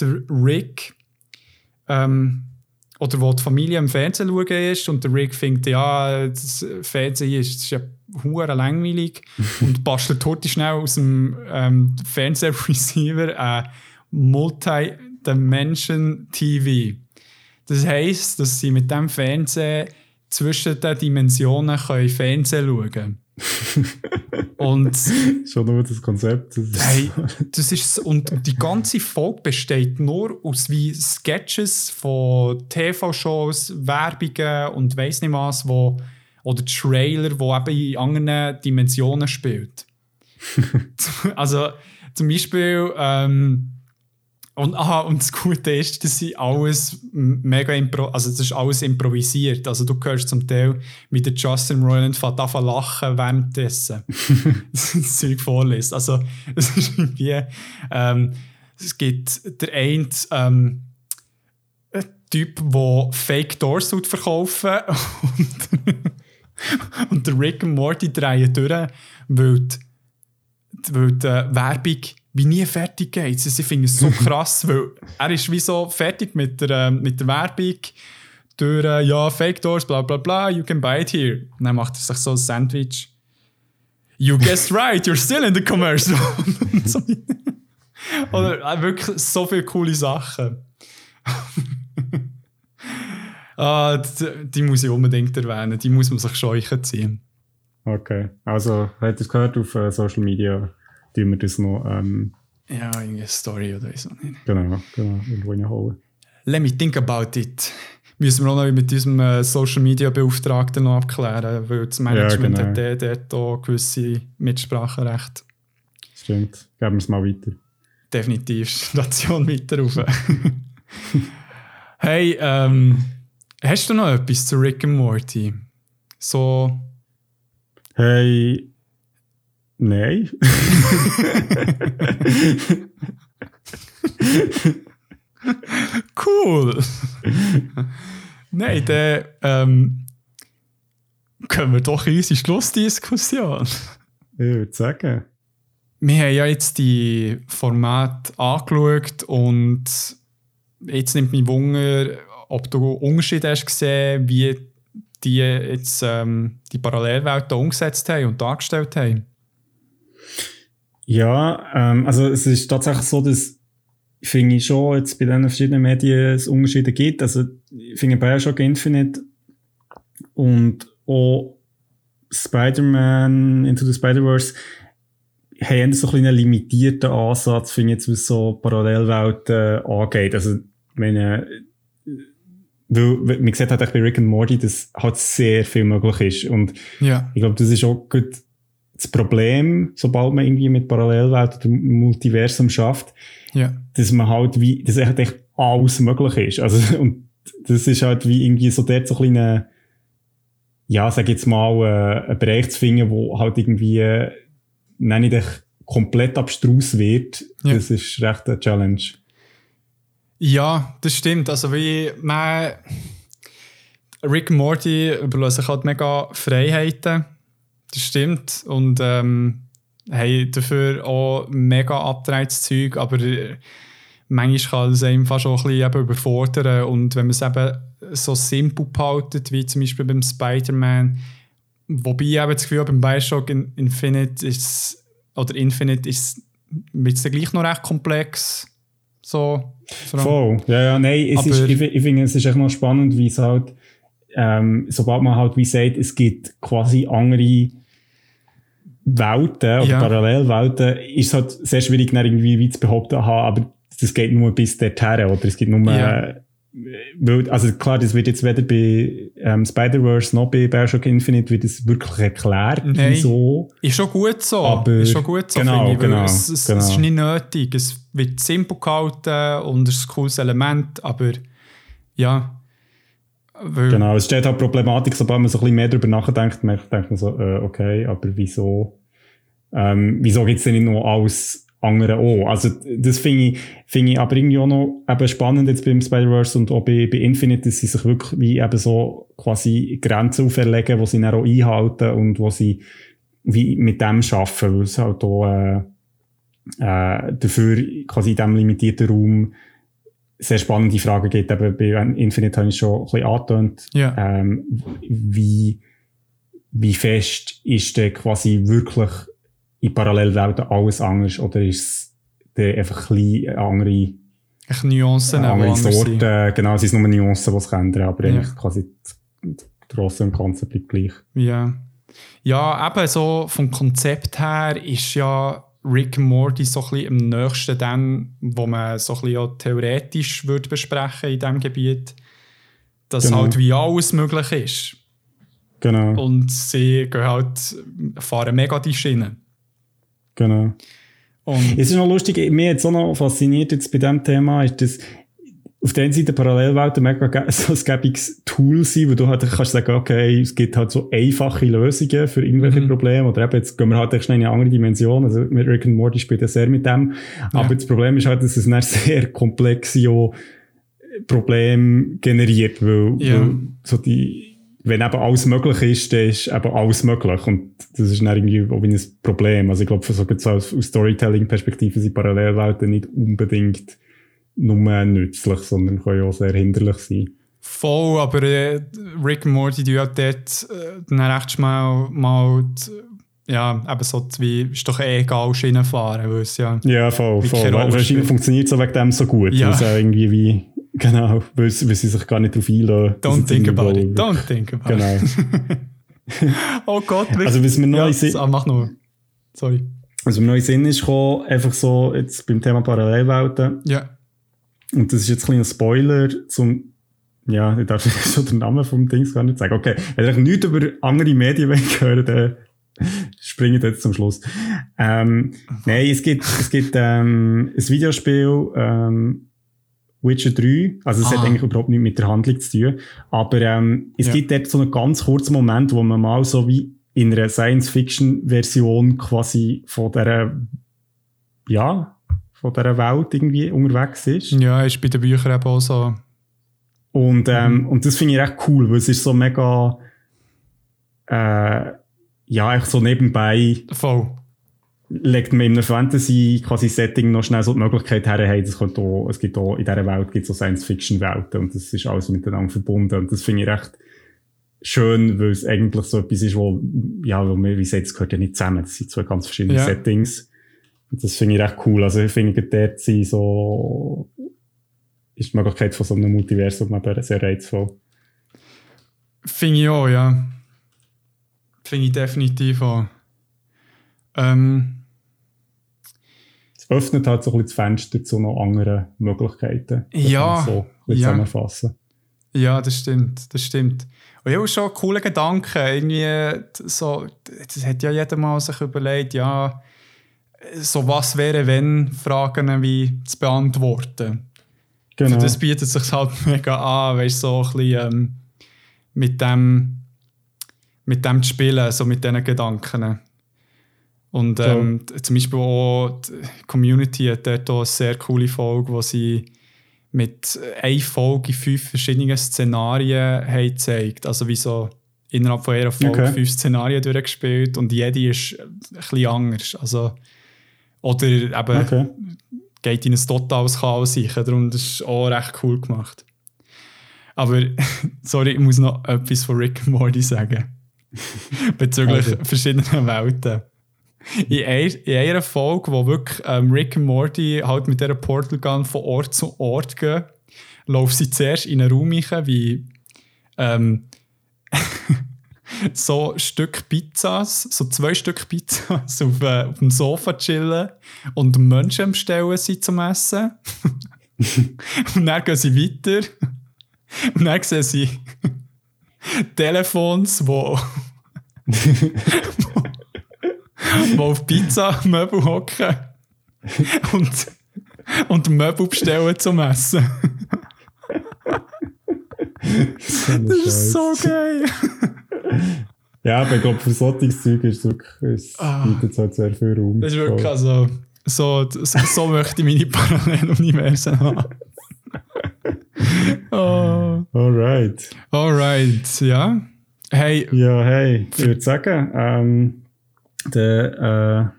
der Rick ähm, oder wo die Familie im Fernsehen schauen ist und der Rick findet, ja, das Fernsehen ist, das ist ja hure langweilig und bastelt heute schnell aus dem ähm, Fernsehreceiver ein Multi-Dimension TV. Das heisst, dass sie mit dem Fernsehen zwischen den Dimensionen können Fernsehen schauen können. Und schon nur das Konzept. Das ist, hey, das ist und die ganze Folge besteht nur aus wie Sketches von TV-Shows, Werbungen und weiß nicht was, wo oder Trailer, wo eben in anderen Dimensionen spielt. also zum Beispiel ähm, und, aha, und das Gute ist, dass sie alles mega impro also das ist alles improvisiert. Also du hörst zum Teil, wie der Justin Roiland fährt an lachen währenddessen das Zeug vorliest. Also es ist irgendwie, ähm, es gibt der eine ähm, Typ, der Fake Doors verkaufen und, und der Rick und Morty drehen durch, weil die, weil die Werbung wie nie fertig geht. Sie finden es so krass, weil er ist wie so fertig mit der, äh, mit der Werbung durch, äh, ja, Fake Doors, bla bla bla, you can buy it here. Und dann macht er sich so ein Sandwich. You guessed right, you're still in the commercial. Oder äh, wirklich so viele coole Sachen. ah, die, die, muss ich unbedingt erwähnen, die muss man sich scheuchen ziehen. Okay, also, hat ihr gehört auf uh, Social Media? Tun wir das noch. Ähm, ja, irgendeine Story oder so. Genau, genau, irgendwo reinholen. Let me think about it. Müssen wir auch noch mit diesem äh, Social Media Beauftragten noch abklären, weil das Management ja, genau. hat dort auch gewisse Mitspracherecht. Stimmt, geben wir es mal weiter. Definitiv, Station weiter rauf. hey, ähm, hast du noch etwas zu Rick and Morty? So. Hey, Nein. cool. Nein, dann ähm, können wir doch in unsere Schlussdiskussion. Ich würde sagen. Wir haben ja jetzt die Formate angeschaut und jetzt nimmt mich Wunder, ob du Unterschiede hast gesehen, wie die jetzt ähm, die Parallelwelten umgesetzt haben und dargestellt haben. Ja, ähm, also es ist tatsächlich so, dass finde ich schon jetzt bei diesen verschiedenen Medien es Unterschiede gibt. Also ich finde Bioshock Infinite und auch Spider-Man Into the Spider-Verse haben so ein einen limitierten Ansatz, finde ich jetzt, was so Parallelwelten angeht. Also, meine, weil, man sieht halt bei Rick and Morty, dass halt sehr viel möglich ist. Und ja. ich glaube, das ist auch gut das Problem, sobald man irgendwie mit Parallelwelt oder Multiversum schafft, ja. dass man halt wie, dass echt alles möglich ist. Also, und das ist halt wie irgendwie so dort so ein kleiner, ja, sag jetzt mal, äh, ein Bereich zu finden, wo halt irgendwie, äh, nenne ich dich, komplett abstrus wird. Ja. Das ist recht eine Challenge. Ja, das stimmt. Also, wie man, Rick Morty überlassen halt mega Freiheiten das stimmt. Und ähm, haben dafür auch mega abgedrehtes Zeug, aber äh, manchmal kann es einem fast auch ein bisschen überfordern. Und wenn man es eben so simpel behaltet, wie zum Beispiel beim Spider-Man, wobei ich eben das Gefühl beim Bioshock Infinite ist, oder Infinite ist es gleich noch recht komplex. So, Voll, ja, ja, nein, es ist, ich, ich finde, es ist echt noch spannend, wie es halt ähm, sobald man halt wie sagt, es gibt quasi andere Welten oder Ja. Parallelwelten, ist es halt sehr schwierig, irgendwie wie zu behaupten, aha, aber das geht nur bis dorthin oder es gibt nur, Ja. äh, weil, also klar, das wird jetzt weder bei ähm, Spider-Verse noch bei Bioshock Infinite wird es wirklich erklärt, Nein. wieso. Ist schon gut so. Aber- ist schon gut so, genau, finde ich. genau, es, es, genau. es ist nicht nötig. Es wird simpel gehalten und es ist ein cooles Element, aber ja. Weil, Genau, es steht halt Problematik, sobald man so ein bisschen mehr darüber nachdenkt, man denkt man so, äh, okay, aber wieso, ähm, wieso gibt es denn nicht noch alles andere auch? Also, das finde ich, finde ich aber irgendwie auch noch eben spannend jetzt beim Spider-Verse und auch bei, bei Infinite, dass sie sich wirklich wie eben so quasi Grenzen auferlegen, wo sie dann auch einhalten und wo sie wie mit dem arbeiten, weil es halt auch, äh, äh, dafür quasi in diesem limitierten Raum sehr spannende Fragen gibt. Eben bei Infinite habe ich schon ein bisschen angetönt. Ja. Ähm, wie, wie fest ist denn quasi wirklich in Parallelwelten alles anders oder ist es einfach ein bisschen andere, Ich Nuancen, die andere anders sind. Sorte? Genau, es sind nur Nuancen, die sich ändern, aber Ja. eigentlich quasi das, das Grosse und Ganze bleibt gleich. Ja. Ja, eben so vom Konzept her ist ja Rick Morty so ein bisschen am nächsten dann, wo man so ein bisschen auch theoretisch würde besprechen in diesem Gebiet, dass Genau. halt wie alles möglich ist. Genau, Und sie gehen halt, fahren mega die Schiene. genau. Und Es ist noch lustig, mir jetzt auch noch fasziniert jetzt bei diesem Thema, ist, dass auf der einen Seite Parallelwelten mega so ein gäbiges Tool sind, wo du halt kannst sagen, okay, es gibt halt so einfache Lösungen für irgendwelche Mhm. Probleme, oder eben, jetzt gehen wir halt echt schnell in eine andere Dimension, also mit Rick and Morty spielt ja sehr mit dem, aber das Problem ist halt, dass es dann sehr komplexe auch Probleme generiert, weil, Ja. weil so die, wenn eben alles möglich ist, dann ist eben alles möglich. Und das ist dann irgendwie auch wie ein Problem. Also ich glaube, so aus Storytelling-Perspektive sind Parallelwelten nicht unbedingt nur nützlich, sondern können auch sehr hinderlich sein. voll, aber äh, Rick and Morty, die hat dort äh, dann recht mal, mal die, ja, eben so wie, ist doch eh egal, Schienen fahren, weil es ja, Ja, voll, voll. Wahrscheinlich funktioniert es auch wegen dem so gut. Ja. Auch irgendwie wie, genau, weil, sie- sich gar nicht darauf einlassen. don't think about it, don't think about Genau. it. Oh Gott, wirklich. Also, was mir noch ja, in Sinn- ah, mach nur. Sorry. Also, mir noch in Sinn ist gekommen, einfach so jetzt beim Thema Parallelwelten, Ja. Und das ist jetzt ein kleiner Spoiler zum, ja, ich darf so den Namen vom Dings gar nicht sagen. Okay, wenn ihr nichts über andere Medien hören dann springt jetzt zum Schluss. Ähm, nein, es gibt, es gibt ähm, ein Videospiel, ähm, Witcher 3, also es Ah. hat eigentlich überhaupt nichts mit der Handlung zu tun, aber ähm, es Ja. gibt dort so einen ganz kurzen Moment, wo man mal so wie in einer Science-Fiction-Version quasi von der, ja, von dieser Welt irgendwie unterwegs ist. Ja, ist bei den Büchern eben auch so. Und, ähm, Mhm. und das finde ich recht cool, weil es ist so mega, äh, ja, echt so nebenbei Voll. legt man in einem Fantasy quasi Setting noch schnell so die Möglichkeit her, hey, das könnte auch, es gibt auch, in dieser Welt gibt es so Science-Fiction-Welten und das ist alles miteinander verbunden und das finde ich recht schön, weil es eigentlich so etwas ist, wo, ja, wo man, wie gesagt, es gehört ja nicht zusammen, das sind zwei ganz verschiedene Ja. Settings. Das finde ich recht cool, also ich finde, dort sind so, ist die Möglichkeit von so einem Multiversum eben sehr reizvoll. Finde ich auch, ja. Finde ich definitiv auch. Ähm, Es öffnet halt so ein bisschen das Fenster zu noch anderen Möglichkeiten. Das Ja, so ein ja. zusammenfassen. Ja, das stimmt, das stimmt. Und ich habe schon coole Gedanken. Irgendwie, so, das hat ja jeder mal sich überlegt, ja, so was wäre, wenn Fragen wie zu beantworten. Genau. Für das bietet sich halt mega an, weißt so ein bisschen ähm, mit dem mit dem zu spielen, so mit diesen Gedanken. Und ähm, t- zum Beispiel auch die Community hat dort auch eine sehr coole Folge, wo sie mit einer Folge fünf verschiedenen Szenarien haben gezeigt. Also wie so innerhalb von einer Folge Okay. fünf Szenarien durchgespielt und jede ist ein bisschen anders. Also, oder eben Okay. geht in ein totales Chaos rein. Darum das ist auch recht cool gemacht. Aber, sorry, ich muss noch etwas von Rick and Morty sagen. Bezüglich Also. verschiedener Welten. In, ein, in einer Folge, wo wirklich ähm, Rick und Morty halt mit dieser Portal Gun von Ort zu Ort gehen, laufen sie zuerst in einen Raum rein, wie ähm, so ein Stück Pizzas, so zwei Stück Pizzas auf, äh, auf dem Sofa chillen und Menschen bestellen sind zum Essen. und dann gehen sie weiter. Und dann sehen sie Telefons, wo, wo auf Pizza-Möbel hocken und, und Möbel bestellen zum Essen. das ist so geil. Ja, aber ich glaube, für solches Zeug ist es wirklich, es bietet halt sehr viel Raum. Das ist wirklich also, so, so, so möchte ich meine Paralleluniversen haben. oh. Alright. Alright, ja. Hey. Ja, hey, ich würde sagen, ähm, der,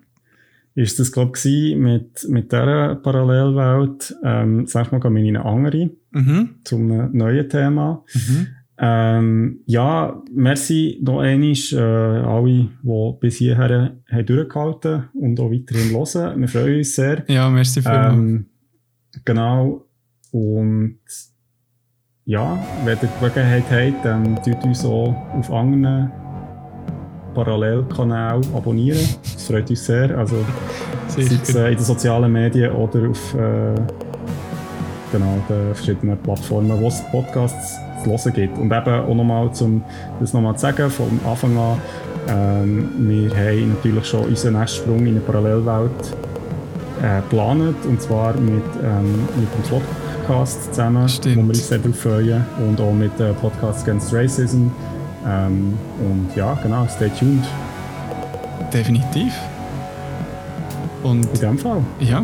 äh, ist das, glaube ich, mit, mit dieser Parallelwelt. Ähm, sag mal, gehen wir in eine andere, Mhm. zum neuen Thema. Mhm. Ähm, ja, merci noch einmal äh, alle, die bis hierher haben durchgehalten und auch weiterhin hören. Wir freuen uns sehr. Ja, merci vielmals. Ähm, genau. Und ja, wenn ihr die Gelegenheit habt, dann tut uns auch auf anderen Parallelkanälen abonnieren. Das freut uns sehr. Also, sei es äh, in den sozialen Medien oder auf äh, genau, den verschiedenen Plattformen, wo es Podcasts zu hören gibt. Und eben auch nochmal, um das nochmal zu sagen, von Anfang an, ähm, wir haben natürlich schon unseren nächsten Sprung in eine Parallelwelt äh, geplant, und zwar mit, ähm, mit dem Podcast zusammen, Stimmt. wo wir uns sehr darauf freuen, und auch mit äh, Podcast Against Racism. Ähm, und ja, genau, stay tuned. Definitiv. Und In dem Fall, ja,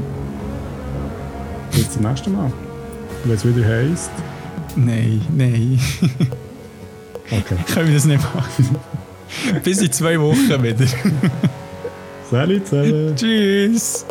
bis zum nächsten Mal. Wenn es wieder heisst. Nein, nein. Okay. Können wir das nicht machen? Bis in zwei Wochen wieder. Salut zusammen. Tschüss.